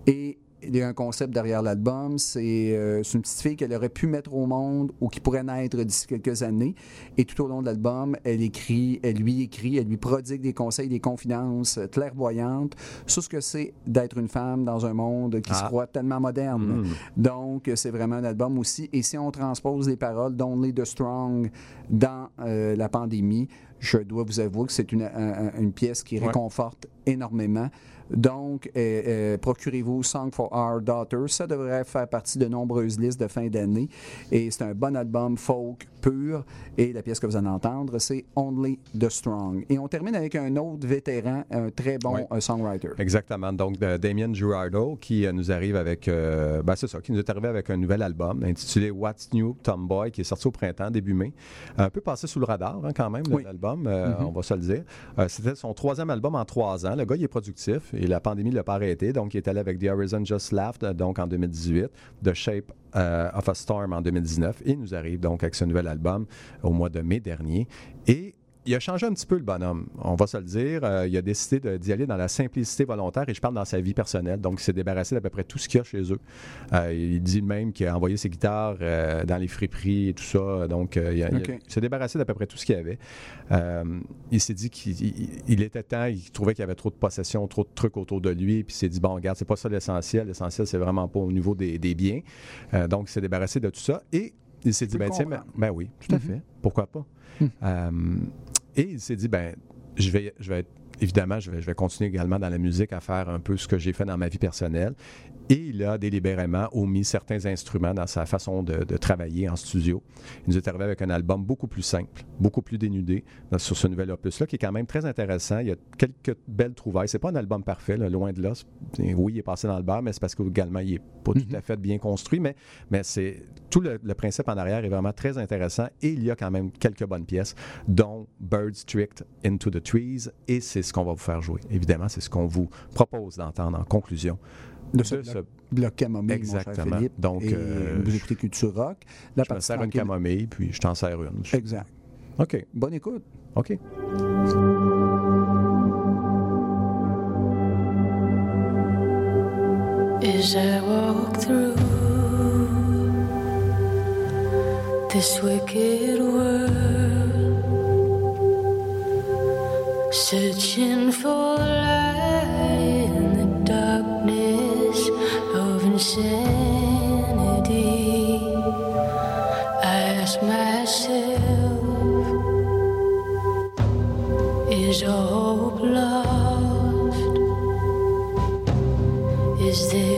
Et il y a un concept derrière l'album. C'est euh, c'est une petite fille qu'elle aurait pu mettre au monde ou qui pourrait naître d'ici quelques années. Et tout au long de l'album, elle écrit, elle lui écrit, elle lui prodigue des conseils, des confidences clairvoyantes sur ce que c'est d'être une femme dans un monde qui se Ah. croit tellement moderne. Donc, euh, c'est vraiment un album aussi. Et si on transpose les paroles d'Only the Strong dans euh, la pandémie, je dois vous avouer que c'est une, un- un- une pièce qui Ouais. réconforte énormément. Donc, euh, euh, procurez-vous Song for Our Daughter. Ça devrait faire partie de nombreuses listes de fin d'année. Et c'est un bon album folk pur. Et la pièce que vous allez entendre, c'est Only the Strong. Et on termine avec un autre vétéran, un très bon Oui. euh, songwriter. Exactement. Donc, Damien Girardo, qui euh, nous arrive avec, euh, ben, c'est ça, qui nous est arrivé avec un nouvel album intitulé What's New Tomboy, qui est sorti au printemps, début mai. Un peu passé sous le radar, hein, quand même, Oui. l'album, euh, on va se le dire. Euh, C'était son troisième album en trois ans. Le gars, il est productif et la pandémie ne l'a pas arrêté. Donc, il est allé avec The Horizon Just Laughed, donc en 2018, The Shape of a Storm en 2019. Et il nous arrive donc avec ce nouvel album au mois de mai dernier. Et il a changé un petit peu le bonhomme, on va se le dire. Euh, il a décidé d'y aller dans la simplicité volontaire et je parle dans sa vie personnelle. Donc, il s'est débarrassé d'à peu près tout ce qu'il y a chez eux. Euh, il dit même qu'il a envoyé ses guitares euh, dans les friperies et tout ça. Donc, il, a- il s'est débarrassé d'à peu près tout ce qu'il y avait. Il s'est dit qu'il il- il était temps, il trouvait qu'il y avait trop de possessions, trop de trucs autour de lui. Puis il s'est dit, bon, regarde, c'est pas ça l'essentiel. L'essentiel, c'est vraiment pas au niveau des, des biens. Donc, il s'est débarrassé de tout ça et il s'est dit, ben, tiens, ben, ben oui, tout à Mhm. fait. Pourquoi pas? Hmm. Et il s'est dit, ben, je vais, je vais être- évidemment, je vais, je vais continuer également dans la musique à faire un peu ce que j'ai fait dans ma vie personnelle. Et il a délibérément omis certains instruments dans sa façon de, de travailler en studio. Il nous est arrivé avec un album beaucoup plus simple, beaucoup plus dénudé dans- sur ce nouvel opus-là, qui est quand même très intéressant. Il y a quelques belles trouvailles. C'est pas un album parfait, là, loin de là. Oui, il est passé dans le bar, mais c'est parce qu'également, il est pas tout à fait bien construit. Mais, mais c'est tout le, le principe en arrière est vraiment très intéressant. Et il y a quand même quelques bonnes pièces, dont Birds Tricked into the Trees. Et c'est ce qu'on va vous faire jouer. Évidemment, c'est ce qu'on vous propose d'entendre en conclusion de ce, bloc, bloc camomille, Exactement. Mon Donc, et euh, vous écoutez Culture Rock. La je me sers une camomille, puis je t'en sers une. Exact. OK. Bonne écoute. OK. As I walk through this wicked world Searching for light in the darkness of insanity. I ask myself, is all hope lost? Is there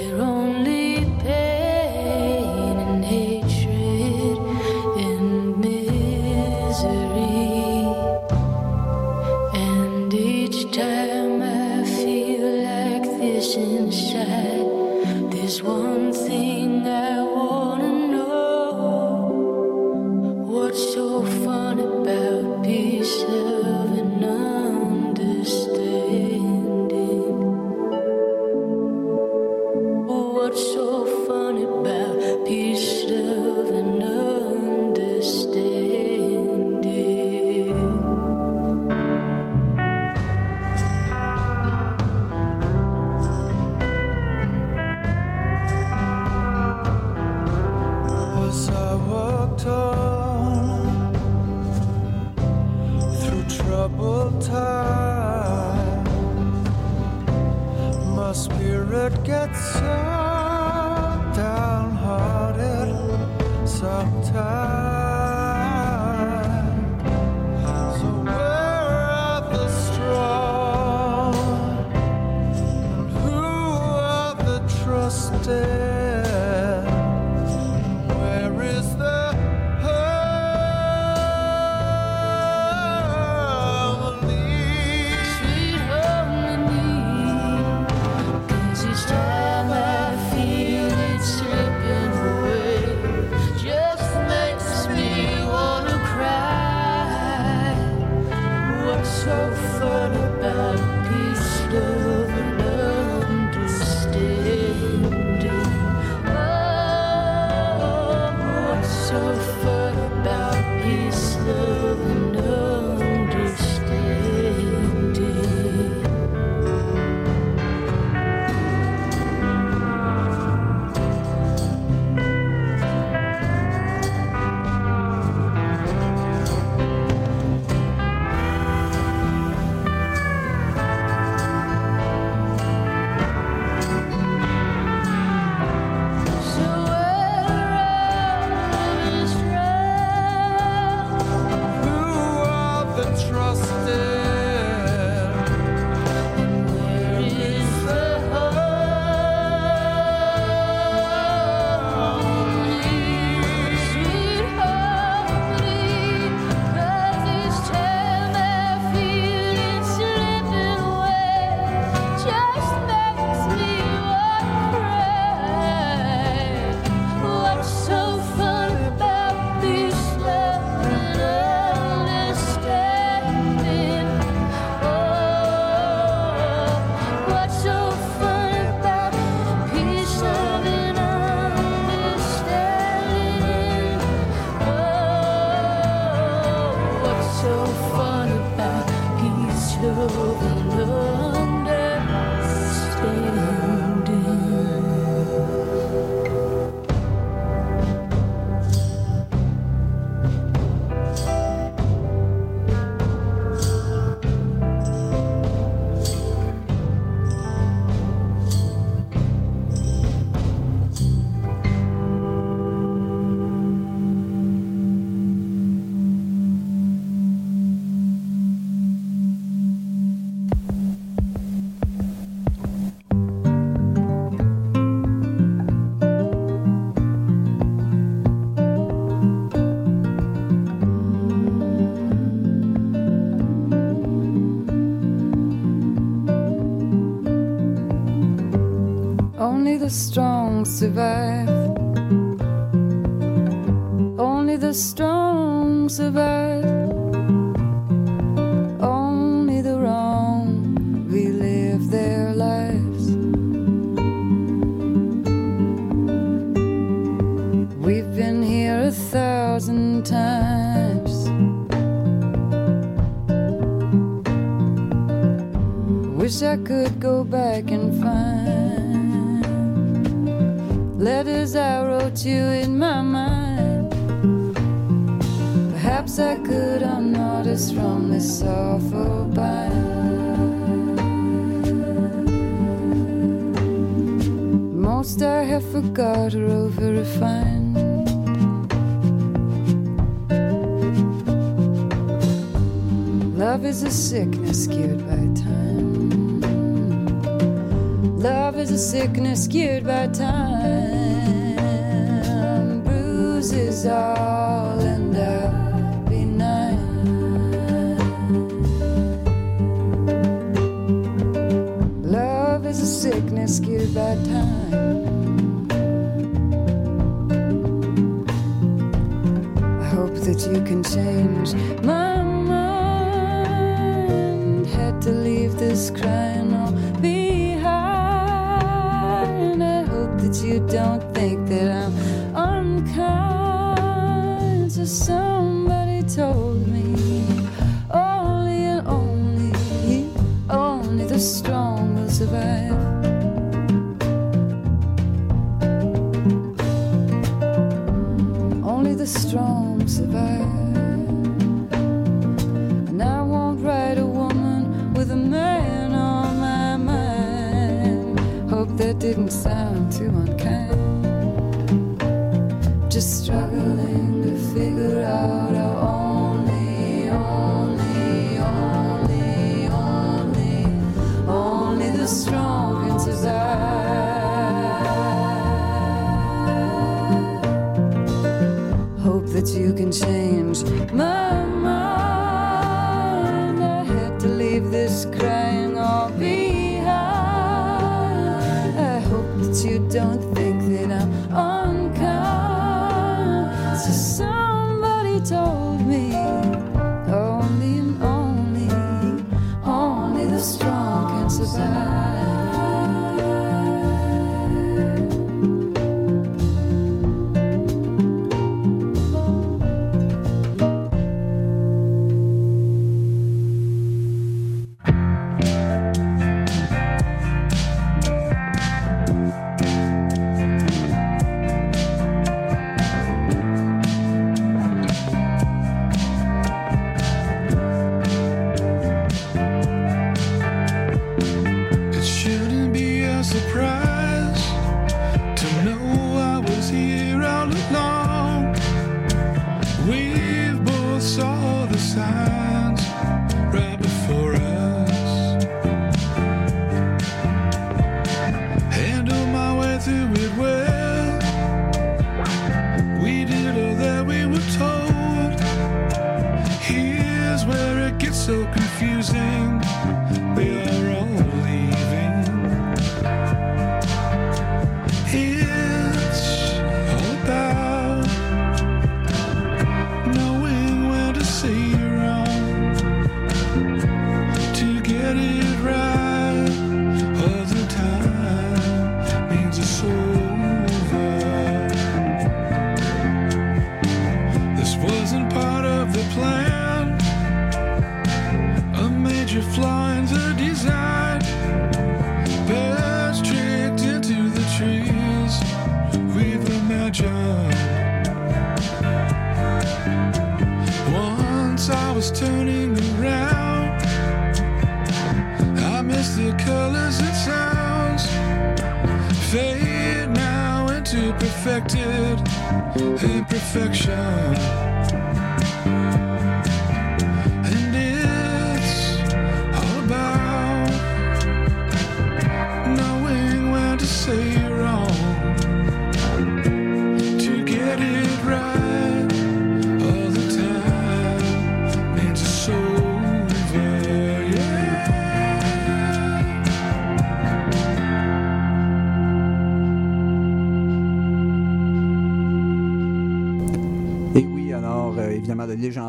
strong survive.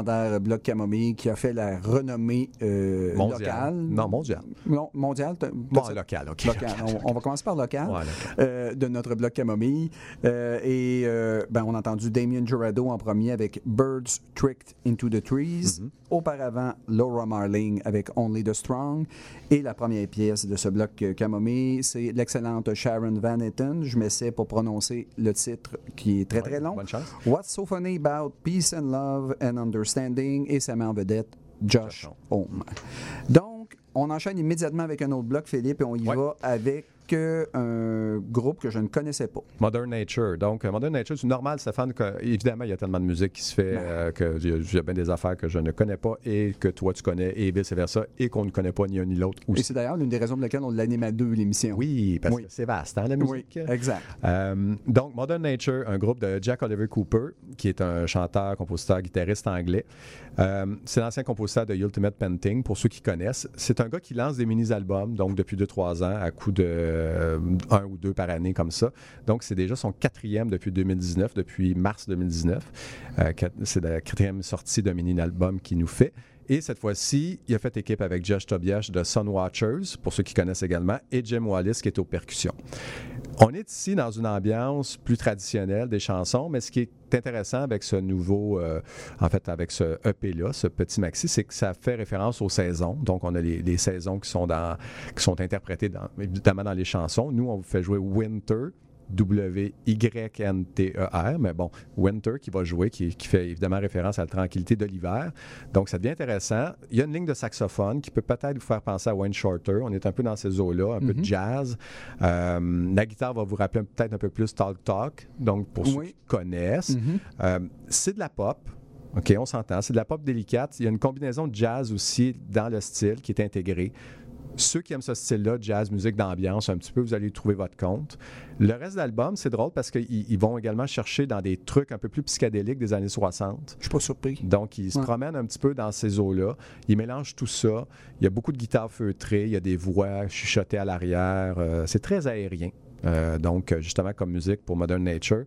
Bloc Camomille qui a fait la renommée euh, non, mondial. Non, mondial. Bon, local, OK. Local. Local. On, va commencer par local, euh, de notre bloc Camomille. Euh, et euh, ben, on a entendu Damien Jurado en premier avec Birds Tricked into the Trees. Mhm. Auparavant, Laura Marling avec Only the Strong. Et la première pièce de ce bloc euh, Camomille, c'est l'excellente Sharon Van Etten. Je m'essaie pour prononcer le titre qui est très, très long. Bonne chance. What's so funny about peace and love and understanding? Et ça met en vedette Josh Homme. Donc, on enchaîne immédiatement avec un autre bloc, Philippe, et on y va avec euh, un groupe que je ne connaissais pas. Modern Nature. Donc, euh, Modern Nature, c'est normal, Stéphane, que, évidemment, il y a tellement de musique qui se fait euh, que a bien des affaires que je ne connais pas et que toi, tu connais et vice-versa et qu'on ne connaît pas ni un ni l'autre Et c'est d'ailleurs l'une des raisons pour lesquelles on l'anime à deux, l'émission. Oui, parce Oui. que c'est vaste, hein, la musique. Oui, exact. Euh, donc, Modern Nature, un groupe de Jack Oliver Cooper, qui est un chanteur, compositeur, guitariste anglais. Euh, c'est l'ancien compositeur de Ultimate Painting, pour ceux qui connaissent. C'est un gars qui lance des mini-albums, donc depuis 2-3 ans, à coup de euh, un ou deux par année, comme ça. Donc, c'est déjà son quatrième depuis 2019, depuis mars 2019. Euh, c'est la quatrième sortie d'un mini-album qu'il nous fait. Et cette fois-ci, il a fait équipe avec Josh Tobias de Sun Watchers, pour ceux qui connaissent également, et Jim Wallis qui est aux percussions. On est ici dans une ambiance plus traditionnelle des chansons, mais ce qui est intéressant avec ce nouveau, euh, en fait, avec ce EP-là, ce petit maxi, c'est que ça fait référence aux saisons. Donc, on a les, saisons qui sont, qui sont interprétées évidemment dans les chansons. Nous, on vous fait jouer Winter. W-Y-N-T-E-R, mais bon, Winter qui va jouer, qui, qui fait évidemment référence à la tranquillité de l'hiver. Donc, ça devient intéressant. Il y a une ligne de saxophone qui peut peut-être vous faire penser à Wayne Shorter. On est un peu dans ces eaux-là, un peu de jazz. Euh, la guitare va vous rappeler peut-être un peu plus Talk Talk, donc pour ceux qui connaissent. Euh, c'est de la pop. OK, on s'entend. C'est de la pop délicate. Il y a une combinaison de jazz aussi dans le style qui est intégrée. Ceux qui aiment ce style-là, jazz, musique d'ambiance, un petit peu, vous allez trouver votre compte. Le reste de l'album, c'est drôle parce qu'ils ils vont également chercher dans des trucs un peu plus psychédéliques des années 60. Je suis pas surpris. Donc, ils se promènent un petit peu dans ces eaux-là. Ils mélangent tout ça. Il y a beaucoup de guitares feutrées, il y a des voix chuchotées à l'arrière. Euh, c'est très aérien. Euh, donc, justement, comme musique pour Modern Nature.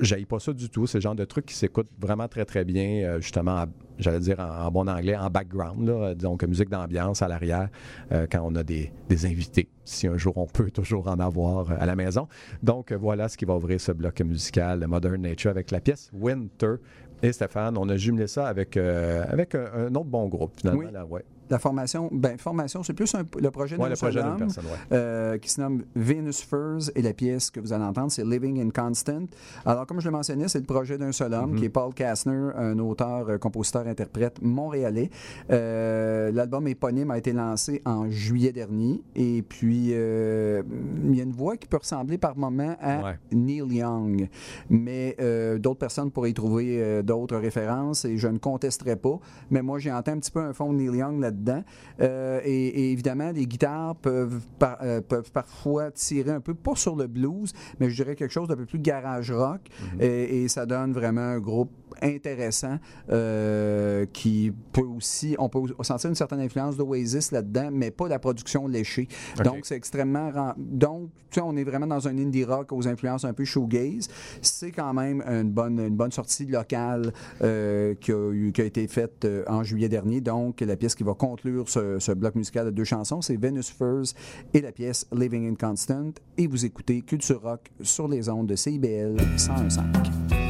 J'aille pas ça du tout. C'est le genre de truc qui s'écoute vraiment très, très bien, euh, justement, en- j'allais dire en, en bon anglais, en background. Là, donc, musique d'ambiance à l'arrière euh, quand on a des, des invités. Si un jour on peut toujours en avoir euh, à la maison. Donc, voilà ce qui va ouvrir ce bloc musical de Modern Nature avec la pièce Winter. Et Stéphane, on a jumelé ça avec, euh, avec un, un autre bon groupe, finalement. Oui. là, ouais. La formation, ben, formation, c'est plus un- le projet Ouais, d'une personne, ouais. euh, qui se nomme Venus Furs et la pièce que vous allez entendre, c'est Living in Constant. Alors, comme je le mentionnais, c'est le projet d'un seul Mm-hmm. homme, qui est Paul Kastner, un auteur, euh, compositeur, interprète montréalais. Euh, L'album éponyme a été lancé en juillet dernier et puis euh, il y a une voix qui peut ressembler par moment à Ouais. Neil Young, mais d'autres personnes pourraient y trouver d'autres références et je ne contesterai pas, mais moi j'ai entendu un petit peu un fond de Neil Young là-dedans. Euh, et, et évidemment les guitares peuvent, par- euh, peuvent parfois tirer un peu, pas sur le blues, mais je dirais quelque chose d'un peu plus garage rock. Et, et ça donne vraiment un groupe intéressant euh, qui peut aussi, on peut sentir une certaine influence d'Oasis là-dedans, mais pas la production léchée. OK. Donc c'est extrêmement, donc tu sais, on est vraiment dans un indie rock aux influences un peu shoegaze. C'est quand même une bonne, une bonne sortie locale euh, qui, a eu- qui a été faite euh, en juillet dernier. Donc la pièce qui va conclure ce, ce bloc musical de deux chansons, c'est Venus Furs et la pièce Living in Constant. Et vous écoutez Culture Rock sur les ondes de CIBL 101.5.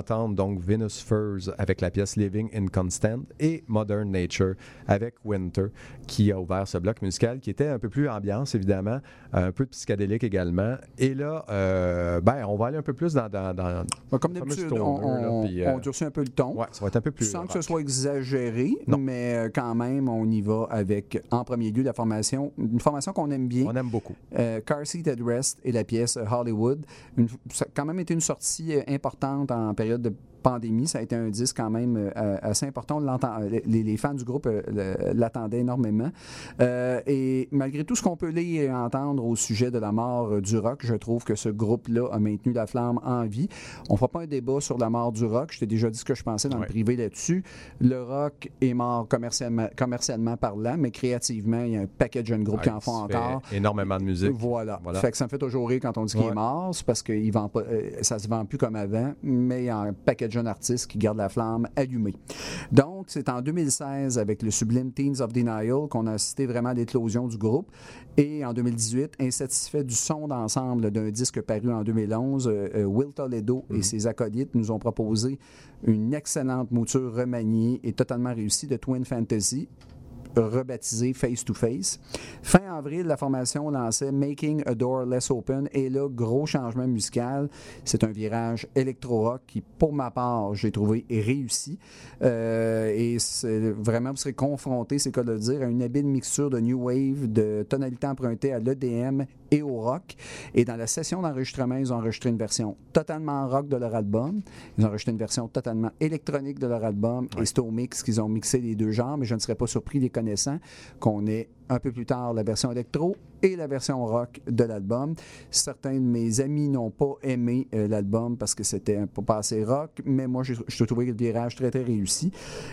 d'entendre donc Venus Furs avec la pièce Living in Constant et Modern Nature avec Winter qui a ouvert ce bloc musical qui était un peu plus ambiance évidemment, un peu de psychédélique également. Et là, euh, ben, on va aller un peu plus dans. dans, dans Ben, Comme d'habitude, on, euh, on durcit un peu le ton. ouais, ça va être un peu plus. sans que ce rock. soit exagéré, mais euh, quand même, on y va avec, en premier lieu, la formation, une formation qu'on aime bien. On aime beaucoup. Euh, Car Seat at Rest et la pièce Hollywood. Une- ça a quand même été une sortie euh, importante en période de pandémie. Ça a été un disque quand même euh, euh, assez important. On euh, les, les fans du groupe l'attendaient énormément. Et malgré tout ce qu'on peut lire et entendre au sujet de la mort du rock, je trouve que ce groupe-là a maintenu la flamme en vie. On ne fera pas un débat sur la mort du rock. Je t'ai déjà dit ce que je pensais dans Ouais. le privé là-dessus. Le rock est mort commercialement, commercialement parlant, mais créativement, il y a un paquet de jeunes groupes qui en font encore. Énormément de musique. Voilà. Voilà. Fait que ça me fait toujours rire quand on dit qu'il est mort, c'est parce que il vend pas, ça se vend plus comme avant, mais il y a un paquet de jeunes artistes qui gardent la flamme allumée. Donc, c'est en 2016, avec le sublime Teens of Denial, qu'on a assisté vraiment à l'éclosion du groupe. Et en 2018, insatisfait du son d'ensemble d'un disque paru en 2011, euh, euh, Will Toledo et ses acolytes nous ont proposé une excellente mouture remaniée et totalement réussie de Twin Fantasy rebaptisé Face to Face. Fin avril, la formation lançait Making a Door Less Open et là, gros changement musical. C'est un virage électro-rock qui, pour ma part, j'ai trouvé réussi. Euh, et vraiment, vous serez confronté, c'est quoi de le dire, à une habile mixture de New Wave, de tonalités empruntées à l'EDM et au rock. Et dans la session d'enregistrement, ils ont enregistré une version totalement rock de leur album. Ils ont enregistré une version totalement électronique de leur album. Et c'est au mix qu'ils ont mixé les deux genres, mais je ne serais pas surpris, les connaissant, qu'on ait un peu plus tard la version électro et la version rock de l'album. Certains de mes amis n'ont pas aimé euh, l'album parce que c'était un peu pas assez rock, mais moi, je, je trouvais le virage très, très réussi.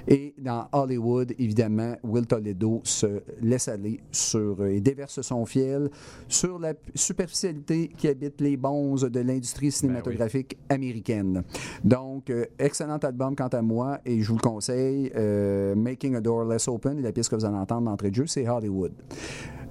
Et dans Hollywood, évidemment, Will Toledo se laisse aller sur euh, et déverse son fiel sur la superficialité qui habite les bonzes de l'industrie cinématographique américaine. Donc, euh, excellent album quant à moi et je vous le conseille. euh, Making a Door Less Open la pièce que vous allez entendre d'entrée de jeu, c'est Hollywood.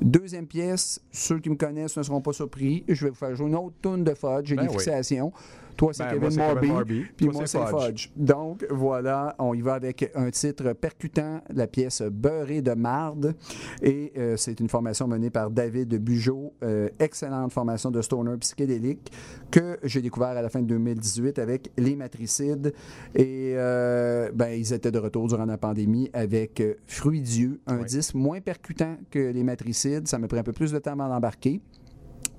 Deuxième pièce, ceux qui me connaissent ne seront pas surpris. Je vais vous faire jouer une autre tune de Fudge. J'ai Ben des oui. fixations. Toi, c'est Ben, Kevin Morby. Puis moi, c'est Fudge. Donc, voilà, on y va avec un titre percutant, la pièce Beurré de marde. Et euh, c'est une formation menée par David Bugeaud, euh, excellente formation de stoner psychédélique que j'ai découvert à la fin de 2018 avec Les Matricides. Et euh, ben, ils étaient de retour durant la pandémie avec Fruit Dieu, un disque moins percutant que Les Matricides. Ça m'a pris un peu plus de temps avant d'embarquer.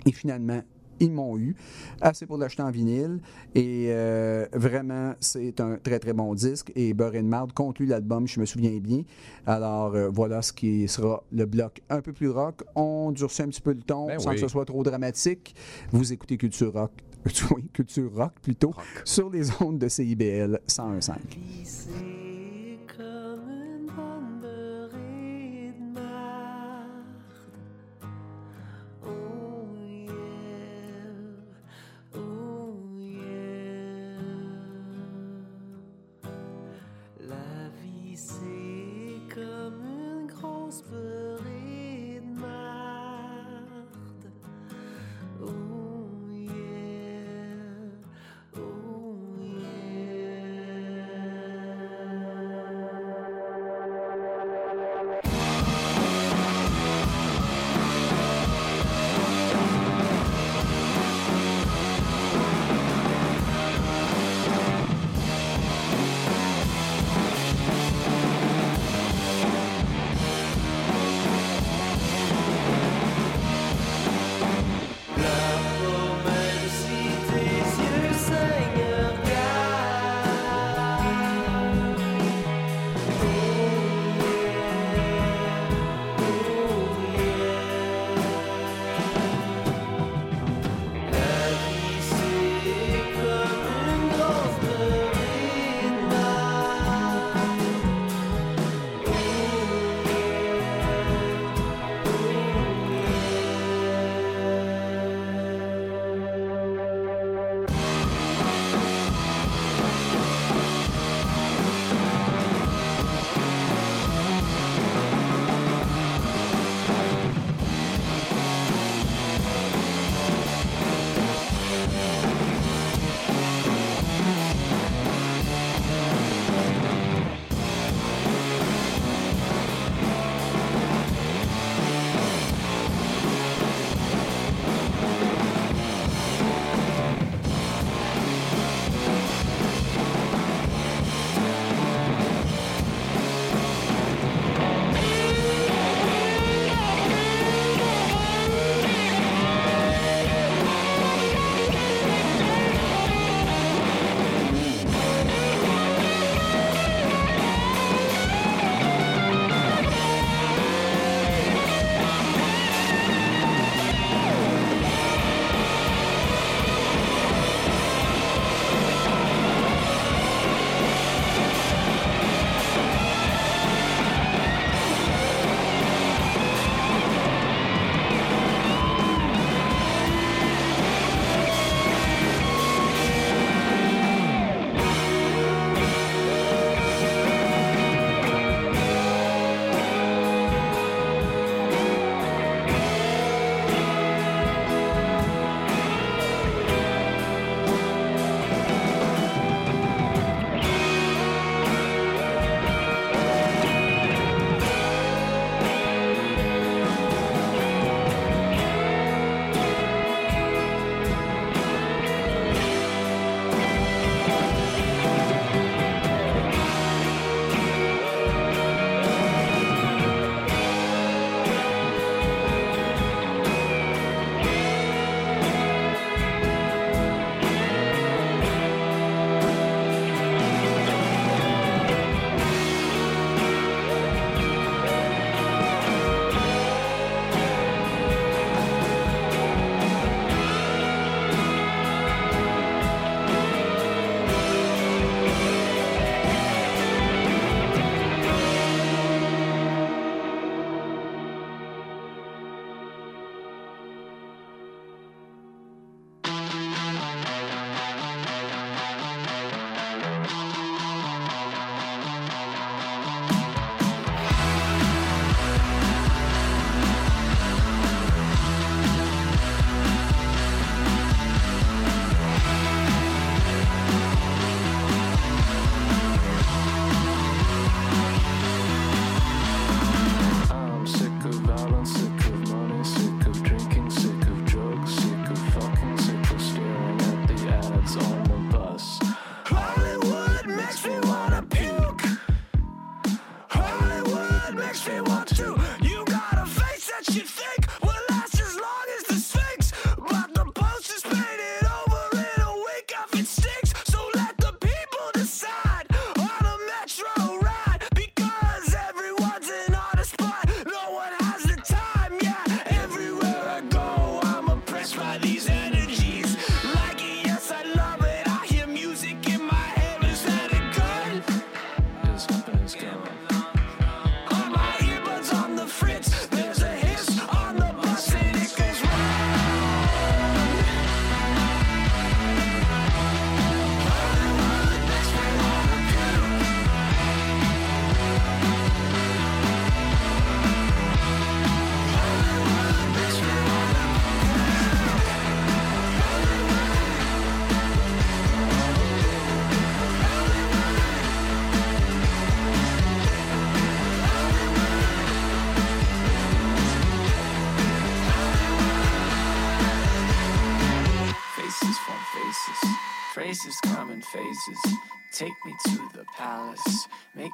Et finalement, ils m'ont eu. Assez pour l'acheter en vinyle. Et euh, vraiment, c'est un très, très bon disque. Et Beurre et de Marde conclut l'album, je me souviens bien. Alors, euh, voilà ce qui sera le bloc un peu plus rock. On durcit un petit peu le ton Ben sans oui. que ce soit trop dramatique. Vous écoutez Culture Rock. Oui, Culture Rock plutôt. Sur les ondes de CIBL 101.5.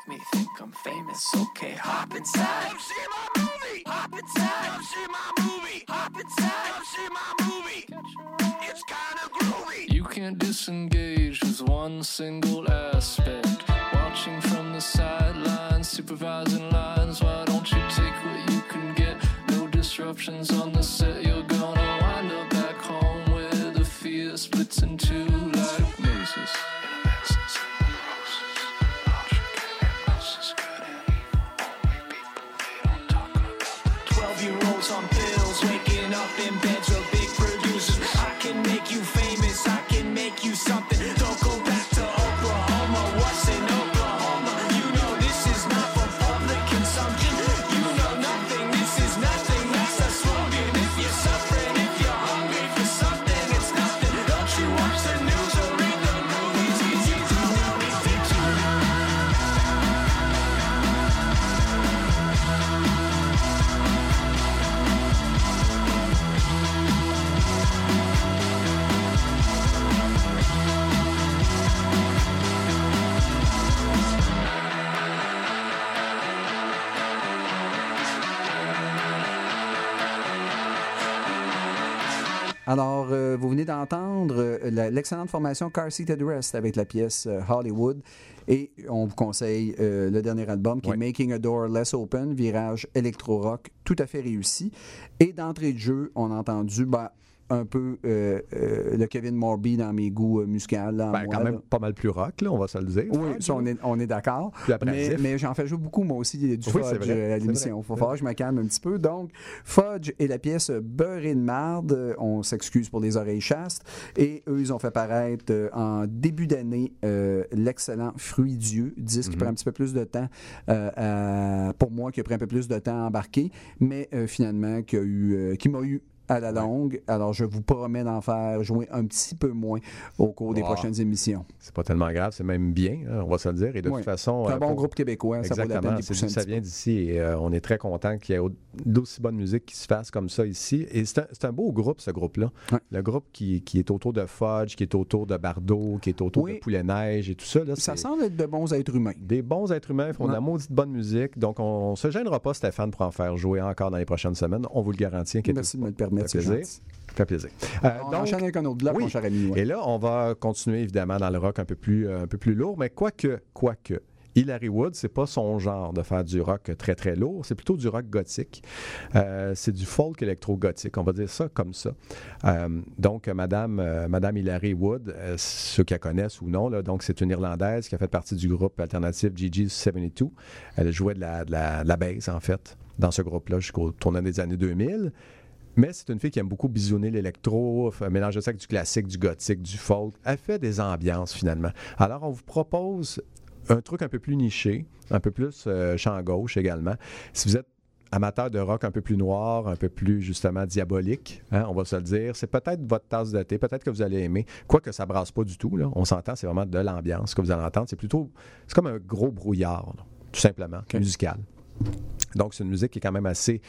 make me think I'm famous. Okay, hop inside. Come see my movie. Hop inside. Come see my movie. Hop inside. Come see my movie. It's kinda groovy. You can't disengage with one single aspect. L'excellente formation Car Seated Rest avec la pièce euh, Hollywood. Et on vous conseille euh, le dernier album qui est Making a Door Less Open, virage électro-rock, tout à fait réussi. Et d'entrée de jeu, on a entendu ben, un peu euh, euh, le Kevin Morby dans mes goûts euh, musicaux. là, Ben, moi, quand là. même pas mal plus rock, là, on va se le dire. Oui, ça, on est, on est d'accord. Mais, mais j'en fais jouer beaucoup, moi aussi, du Oui, fudge à l'émission. faut falloir que je me calme un petit peu. Donc, Fudge et la pièce Beurré de marde, on s'excuse pour les oreilles chastes. Et eux, ils ont fait paraître en début d'année l'excellent Fruit Dieu, disque qui Mhm. prend un petit peu plus de temps, à- pour moi, qui a pris un peu plus de temps à embarquer, mais finalement, qui, a eu, qui m'a eu à la longue. Alors, je vous promets d'en faire jouer un petit peu moins au cours des prochaines émissions. C'est pas tellement grave, c'est même bien, hein, on va se le dire. Et de Oui. toute façon. C'est un euh, bon pour- groupe québécois, ça vaut la peine Exactement, d'y ça vient d'ici et euh, on est très content qu'il y ait au- d'aussi bonne musique qui se fasse comme ça ici. Et c'est un, beau groupe, ce groupe-là. Le groupe qui, qui est autour de Fudge, qui est autour de Bardot, qui est autour Oui. de Poulet Neige et tout ça. Là, Ça semble être de bons êtres humains. Des bons êtres humains, font de la maudite bonne musique. Donc, on ne se gênera pas, Stéphane, pour en faire jouer encore dans les prochaines semaines. On vous le garantit. Merci de me le pas. Permettre, Ça fait plaisir. gentil. Ça fait plaisir. Euh, On donc, enchaîne avec un autre bloc, oui. mon cher ami. ouais. Et là, on va continuer évidemment dans le rock un peu plus, euh, un peu plus lourd, mais quoique, quoique. Hilary Wood, c'est pas son genre de faire du rock très très lourd, c'est plutôt du rock gothique. Euh, c'est du folk électro-gothique, on va dire ça comme ça. Euh, donc, Madame, euh, Madame Hilary Wood, ceux qui la connaissent ou non, là, donc c'est une Irlandaise qui a fait partie du groupe alternatif Gigi's 72. Elle jouait de la, de la, de la bass, en fait, dans ce groupe-là jusqu'au tournant des années 2000. Mais c'est une fille qui aime beaucoup bisonner l'électro, mélanger ça avec du classique, du gothique, du folk. Elle fait des ambiances finalement. Alors on vous propose un truc un peu plus niché, un peu plus euh, champ gauche également. Si vous êtes amateur de rock un peu plus noir, un peu plus justement diabolique, hein, on va se le dire, c'est peut-être votre tasse de thé, peut-être que vous allez aimer. Quoique ça brasse pas du tout, là. on s'entend, c'est vraiment de l'ambiance. Ce que vous allez entendre, c'est plutôt, c'est comme un gros brouillard, là, tout simplement, musical. Donc, c'est une musique qui est quand même assez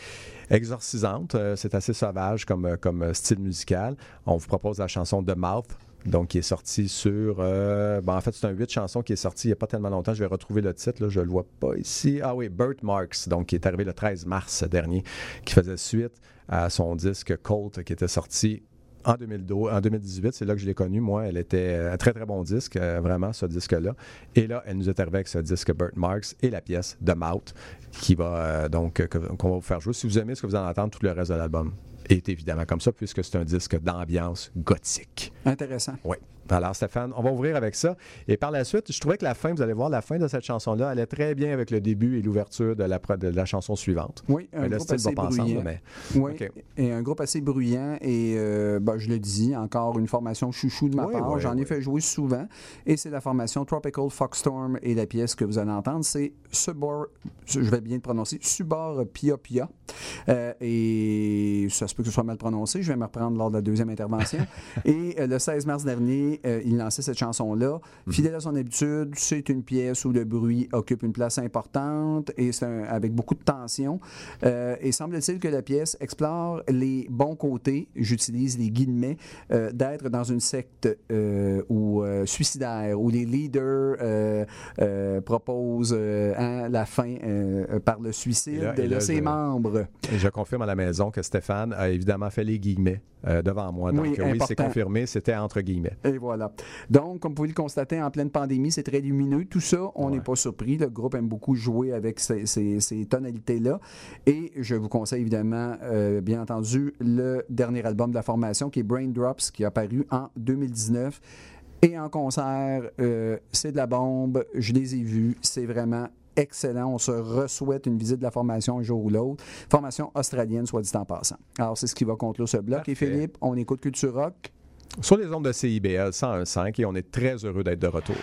exorcisante. Euh, c'est assez sauvage comme, euh, euh, style musical. On vous propose la chanson The Mouth. Donc, qui est sortie sur. euh, ben, en fait, c'est un huit chansons qui est sorti il n'y a pas tellement longtemps. Je vais retrouver le titre, je ne le vois pas ici. Ah oui, Birthmarks, donc qui est arrivé le 13 mars dernier, qui faisait suite à son disque Colt qui était sorti en, 2012, en 2018, c'est là que je l'ai connue. Moi, elle était un très, très bon disque, euh, vraiment, ce disque-là. Et là, elle nous est arrivée avec ce disque Birthmarks et la pièce The Mouth, qui va euh, donc, euh, qu'on va vous faire jouer. Si vous aimez ce que vous allez entendre, tout le reste de l'album est évidemment comme ça, puisque c'est un disque d'ambiance gothique. Intéressant. Oui. Alors, Stéphane, on va ouvrir avec ça. Et par la suite, je trouvais que la fin, vous allez voir, la fin de cette chanson-là allait très bien avec le début et l'ouverture de la, pro- de la chanson suivante. Oui, un Mais le groupe style va assez ensemble, bruyant. mais. Oui, et un groupe assez bruyant et euh, ben, je le dis, encore une formation chouchou de ma Oui, part. oui, J'en ai fait jouer souvent et c'est la formation Tropical Foxstorm et la pièce que vous allez entendre, c'est Subor, je vais bien le prononcer, Subor Pia Pia. Euh, et ça se se peut que ce soit mal prononcé. Je vais me reprendre lors de la deuxième intervention. Et euh, le 16 mars dernier, euh, il lançait cette chanson-là. Fidèle à son habitude, c'est une pièce où le bruit occupe une place importante et c'est avec beaucoup de tension. Euh, et semble-t-il que la pièce explore les bons côtés, j'utilise les guillemets, euh, d'être dans une secte ou suicidaire, où les leaders proposent hein, la fin par le suicide là- de là, ses je- membres. Je confirme à la maison que Stéphane a évidemment fait les guillemets devant moi. Donc Oui, oui, c'est confirmé, c'était entre guillemets. Et voilà. Donc, comme vous pouvez le constater, en pleine pandémie, c'est très lumineux. Tout ça, on n'est pas surpris. Le groupe aime beaucoup jouer avec ces, ces- ces tonalités-là. Et je vous conseille évidemment, euh, bien entendu, le dernier album de la formation qui est Brain Drops, qui est apparu en 2019. Et en concert, euh, c'est de la bombe. Je les ai vus. C'est vraiment excellent. On se re-souhaite une visite de la formation un jour ou l'autre. Formation australienne, soit dit en passant. Alors, c'est ce qui va conclure ce bloc. Et Philippe, on écoute Culture Rock. Sur les ondes de CIBL 101.5 et on est très heureux d'être de retour.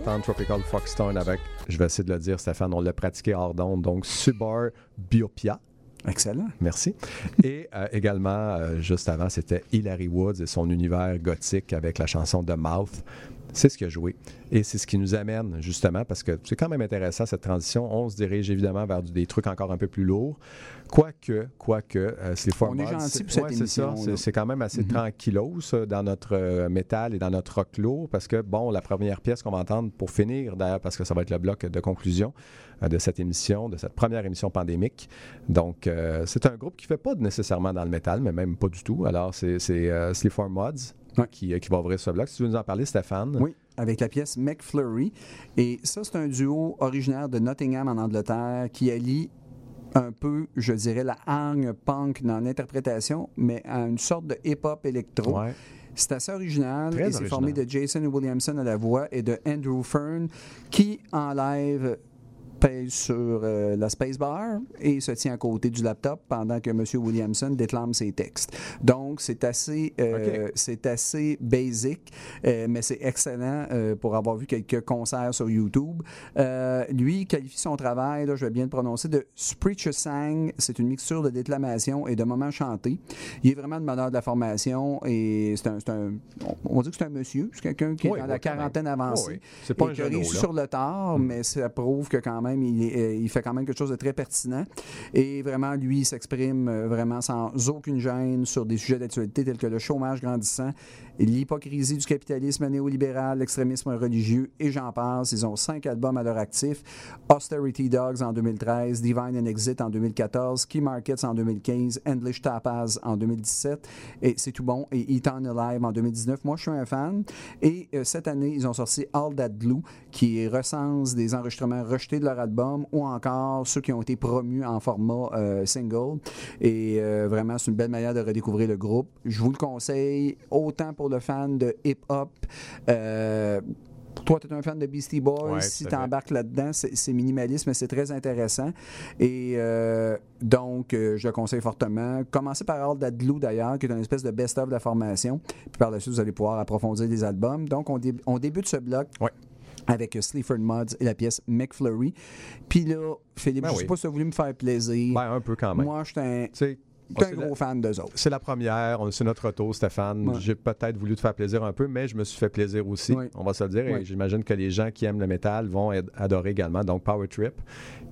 D'entendre Tropical Foxstone avec, je vais essayer de le dire, Stéphane, on l'a pratiqué hors d'onde, donc Subar Biopia. Excellent. Merci. Et euh, également, euh, juste avant, c'était Hilary Woods et son univers gothique avec la chanson The Mouth. C'est ce qui a joué. Et c'est ce qui nous amène, justement, parce que c'est quand même intéressant cette transition. On se dirige évidemment vers des trucs encore un peu plus lourds. Quoique, quoique, euh, c'est On est gentil pour cette ouais, c'est ça. émission, C'est- quand même assez Mhm. tranquillos ça, dans notre euh, métal et dans notre rock lourd, parce que, bon, la première pièce qu'on va entendre pour finir, d'ailleurs, parce que ça va être le bloc de conclusion euh, de cette émission, de cette première émission pandémique. Donc, euh, c'est un groupe qui ne fait pas nécessairement dans le métal, mais même pas du tout. Alors, c'est c'est, Sleep for Mods qui, euh, qui va ouvrir ce bloc. Si tu veux nous en parler, Stéphane. Oui, avec la pièce McFlurry. Et ça, c'est un duo originaire de Nottingham en Angleterre qui allie un peu, je dirais, la hargne punk dans l'interprétation, mais à une sorte de hip-hop électro. Ouais. C'est assez original Très et c'est formé de Jason Williamson à la voix et de Andrew Fern qui, en live, pèse sur euh, la spacebar et se tient à côté du laptop pendant que M. Williamson déclame ses textes. Donc, c'est assez, euh, c'est assez basic, euh, mais c'est excellent euh, pour avoir vu quelques concerts sur YouTube. Lui, il qualifie son travail, là, je vais bien le prononcer, de Spreacher Sang. C'est une mixture de déclamation et de moments chantés. Il est vraiment le meneur de la formation et c'est un, on dire que c'est un monsieur, c'est quelqu'un qui Oui, est dans oui, la quarantaine avancée. Oui. C'est pas et un qui sur le tard, mais ça prouve que quand même, il, est- euh, il fait quand même quelque chose de très pertinent. Et vraiment, lui, il s'exprime euh, vraiment sans aucune gêne sur des sujets d'actualité tels que le chômage grandissant, l'hypocrisie du capitalisme néolibéral, l'extrémisme religieux, et j'en passe. Ils ont cinq albums à leur actif. Austerity Dogs en 2013, Divine and Exit en 2014, Key Markets en 2015, Endless Tapas en 2017, et c'est tout bon, et Eton Alive en 2019. Moi, je suis un fan. Et euh, cette année, ils ont sorti All That Glue, qui recense des enregistrements rejetés de leur album, ou encore ceux qui ont été promus en format euh, single. Et euh, vraiment, c'est une belle manière de redécouvrir le groupe. Je vous le conseille, autant pour le fan de hip-hop. euh, toi, tu es un fan de Beastie Boys. Ouais, si tu embarques là-dedans, c'est minimaliste, mais c'est très intéressant. Et euh, donc, euh, je le conseille fortement. Commencez par All That Glue, d'ailleurs, qui est une espèce de best-of de la formation. Puis par la suite, vous allez pouvoir approfondir les albums. Donc, on, dé- on débute ce bloc. Avec Sleaford Mods et la pièce McFlurry. Puis là, Philippe, Ben je ne oui. sais pas si tu as voulu me faire plaisir. Ben, un peu quand même. Moi, je suis un, C'est je suis un gros fan d'eux autres. C'est la première, c'est notre retour, Stéphane. Ouais. J'ai peut-être voulu te faire plaisir un peu, mais je me suis fait plaisir aussi, on va se le dire. Et j'imagine que les gens qui aiment le métal vont ad- adorer également. Donc, Power Trip,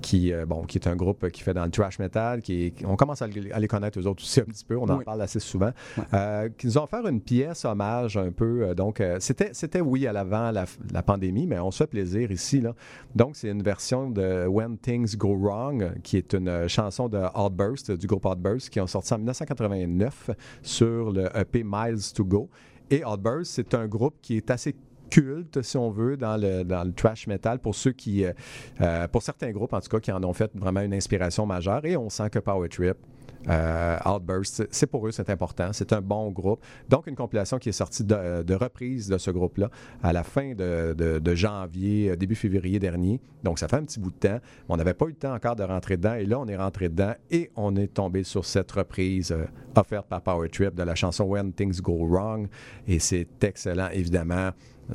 qui, euh, bon, qui est un groupe qui fait dans le trash metal, qui on commence à, le- à les connaître eux autres aussi un petit peu, on en parle assez souvent, euh, qui nous ont offert une pièce hommage un peu. euh, donc, euh, c'était, c'était oui à l'avant la, la pandémie, mais on se fait plaisir ici. Là. Donc, c'est une version de When Things Go Wrong, qui est une chanson de Outburst, du groupe Outburst, qui ont sorti en 1989 sur le EP Miles to Go. Et Outburst, c'est un groupe qui est assez culte, si on veut, dans le, dans le trash metal pour ceux qui, euh, euh, pour certains groupes en tout cas, qui en ont fait vraiment une inspiration majeure. Et on sent que Power Trip, Outburst, c'est- pour eux, c'est important. C'est un bon groupe. Donc, une compilation qui est sortie de, reprise de ce groupe-là à la fin de janvier, euh, début février dernier. Donc, ça fait un petit bout de temps. On n'avait pas eu le temps encore de rentrer dedans. Et là, on est rentré dedans et on est tombé sur cette reprise euh, offerte par Power Trip de la chanson When Things Go Wrong. Et c'est excellent, évidemment.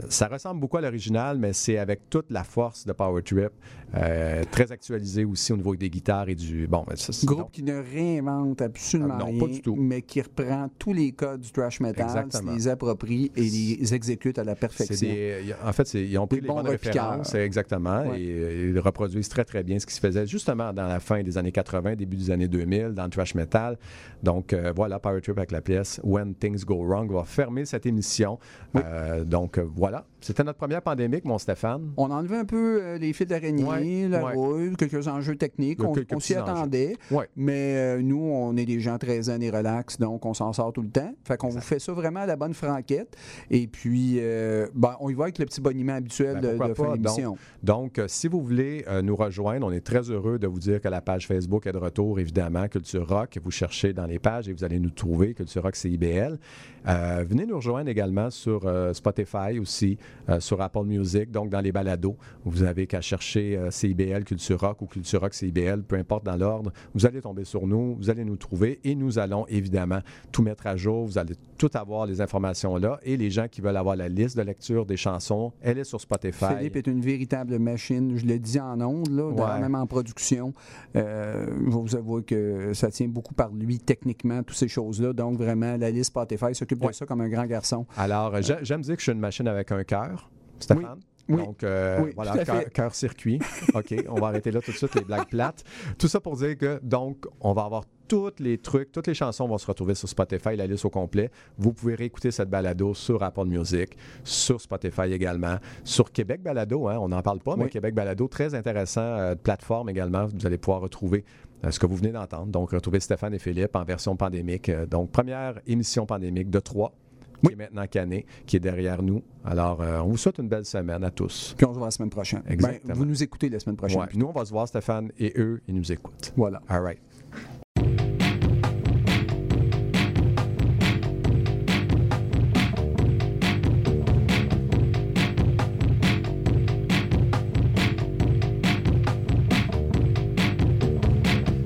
Ça ressemble beaucoup à l'original, mais c'est avec toute la force de Power Trip, euh, très actualisé aussi au niveau des guitares et du. Bon, ben, ça, c'est- Groupe qui ne réinvente absolument Ah, non, rien, pas du tout. mais qui reprend tous les codes du thrash metal, Exactement. les approprie et les exécute à la perfection. des- en fait, ils ont pris Des les bonnes références, exactement, Ouais. et euh, ils reproduisent très, très bien ce qui se faisait justement dans la fin des années 80, début des années 2000, dans le thrash metal. Donc, euh, voilà, Power Trip avec la pièce When Things Go Wrong va fermer cette émission. Euh, donc, voilà. C'était notre première pandémique, mon Stéphane. On a enlevé un peu euh, les fils d'araignée, Ouais, la ouais. rouille, quelques enjeux techniques. A On, s'y attendait. Ouais. Mais euh, nous, on est des gens très zen et relax, donc on s'en sort tout le temps. Fait qu'on vous fait ça vraiment à la bonne franquette. Et puis, euh, ben, on y va avec le petit boniment habituel Ben, de, de fin d'émission. Donc, donc, si vous voulez nous rejoindre, on est très heureux de vous dire que la page Facebook est de retour, évidemment, Culture Rock. Vous cherchez dans les pages et vous allez nous trouver, Culture Rock CIBL. Euh, venez nous rejoindre également sur Spotify aussi. Euh, sur Apple Music, donc dans les balados. Vous avez qu'à chercher euh, CIBL Culture Rock ou Culture Rock CIBL, peu importe dans l'ordre. Vous allez tomber sur nous, vous allez nous trouver et nous allons évidemment tout mettre à jour. Vous allez tout avoir les informations là et les gens qui veulent avoir la liste de lecture des chansons, elle est sur Spotify. Philippe est une véritable machine. Je l'ai dit en ondes, là, dans- même en production. Euh, je vais vous avouer que ça tient beaucoup par lui techniquement, toutes ces choses-là. Donc, vraiment, la liste Spotify s'occupe de ça comme un grand garçon. Alors, euh, j'ai- j'aime dire que je suis une machine avec un cœur, Stéphane. Oui. Donc, euh, Oui, voilà, tout à cœur- fait. cœur circuit. OK, on va arrêter là tout de suite les blagues plates. Tout ça pour dire que, donc, on va avoir tous les trucs, toutes les chansons vont se retrouver sur Spotify, la liste au complet. Vous pouvez réécouter cette balado sur Apple Music, sur Spotify également, sur Québec Balado, hein, on n'en parle pas, mais Oui. Québec Balado, très intéressant, euh, de plateforme également. Vous allez pouvoir retrouver euh, ce que vous venez d'entendre. Donc, retrouver Stéphane et Philippe en version pandémique. Euh, donc, première émission pandémique de trois qui est maintenant canné, qui est derrière nous. Alors, euh, on vous souhaite une belle semaine à tous. Puis on se voit la semaine prochaine. Ben, Exactement. vous nous écoutez la semaine prochaine. Ouais, puis nous, on va se voir, Stéphane, et eux, ils nous écoutent. Voilà. All right.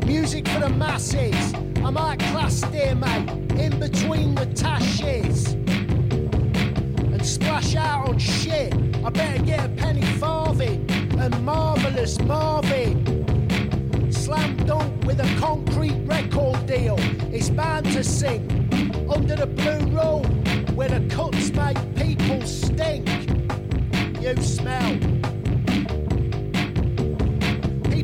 Music for the masses. I'm high class, dear mate, in between the tashes. Splash out on shit. I better get a penny farthing and marvellous Marvin. Slam dunk with a concrete record deal. It's bound to sink under the blue rule where the cuts make people stink. You smell.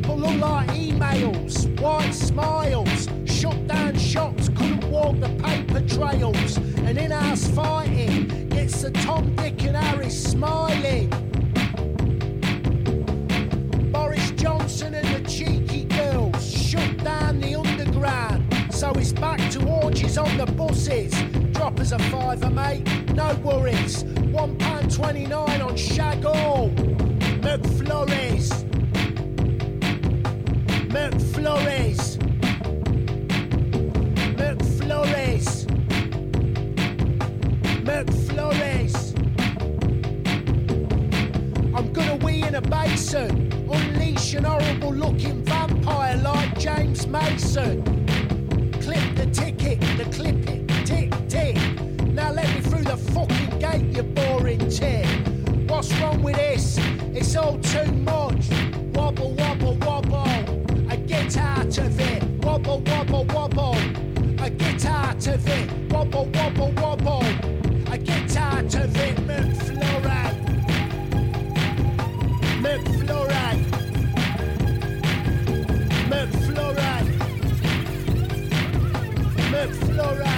People look like emails, white smiles, shut down shops, couldn't walk the paper trails, and in house fighting gets the Tom, Dick, and Harry smiling. Boris Johnson and the cheeky girls shut down the underground, so it's back to orgies on the buses. Drop us a fiver, mate, no worries. One pound twenty-nine on Shag All. McFlurries. McFlurries. McFlurries. McFlurries. I'm gonna wee in a basin, unleash an horrible looking vampire like James Mason. Clip the ticket, the clip it, tick tick. Now let me through the fucking gate, you boring tit. What's wrong with this? It's all too much. Wobble, wobble, wobble. Get out of it. Wobble, wobble, wobble. I get out of it. Wobble, wobble, wobble. I get out of it. McFlurry. McFlurry. McFlurry. McFlurry.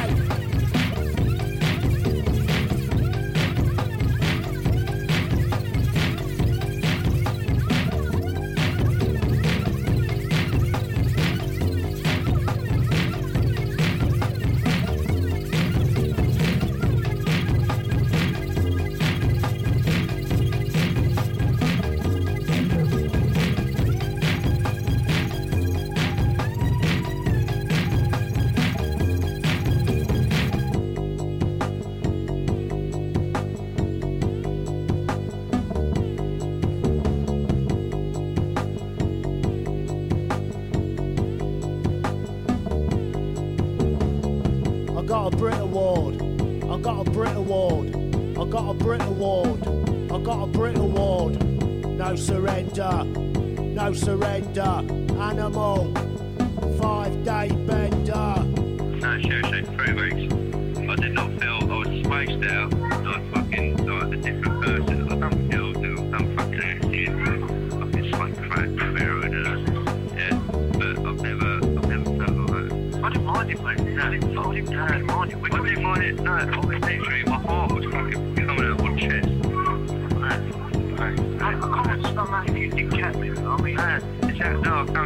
Surrender. No surrender. Animal.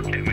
I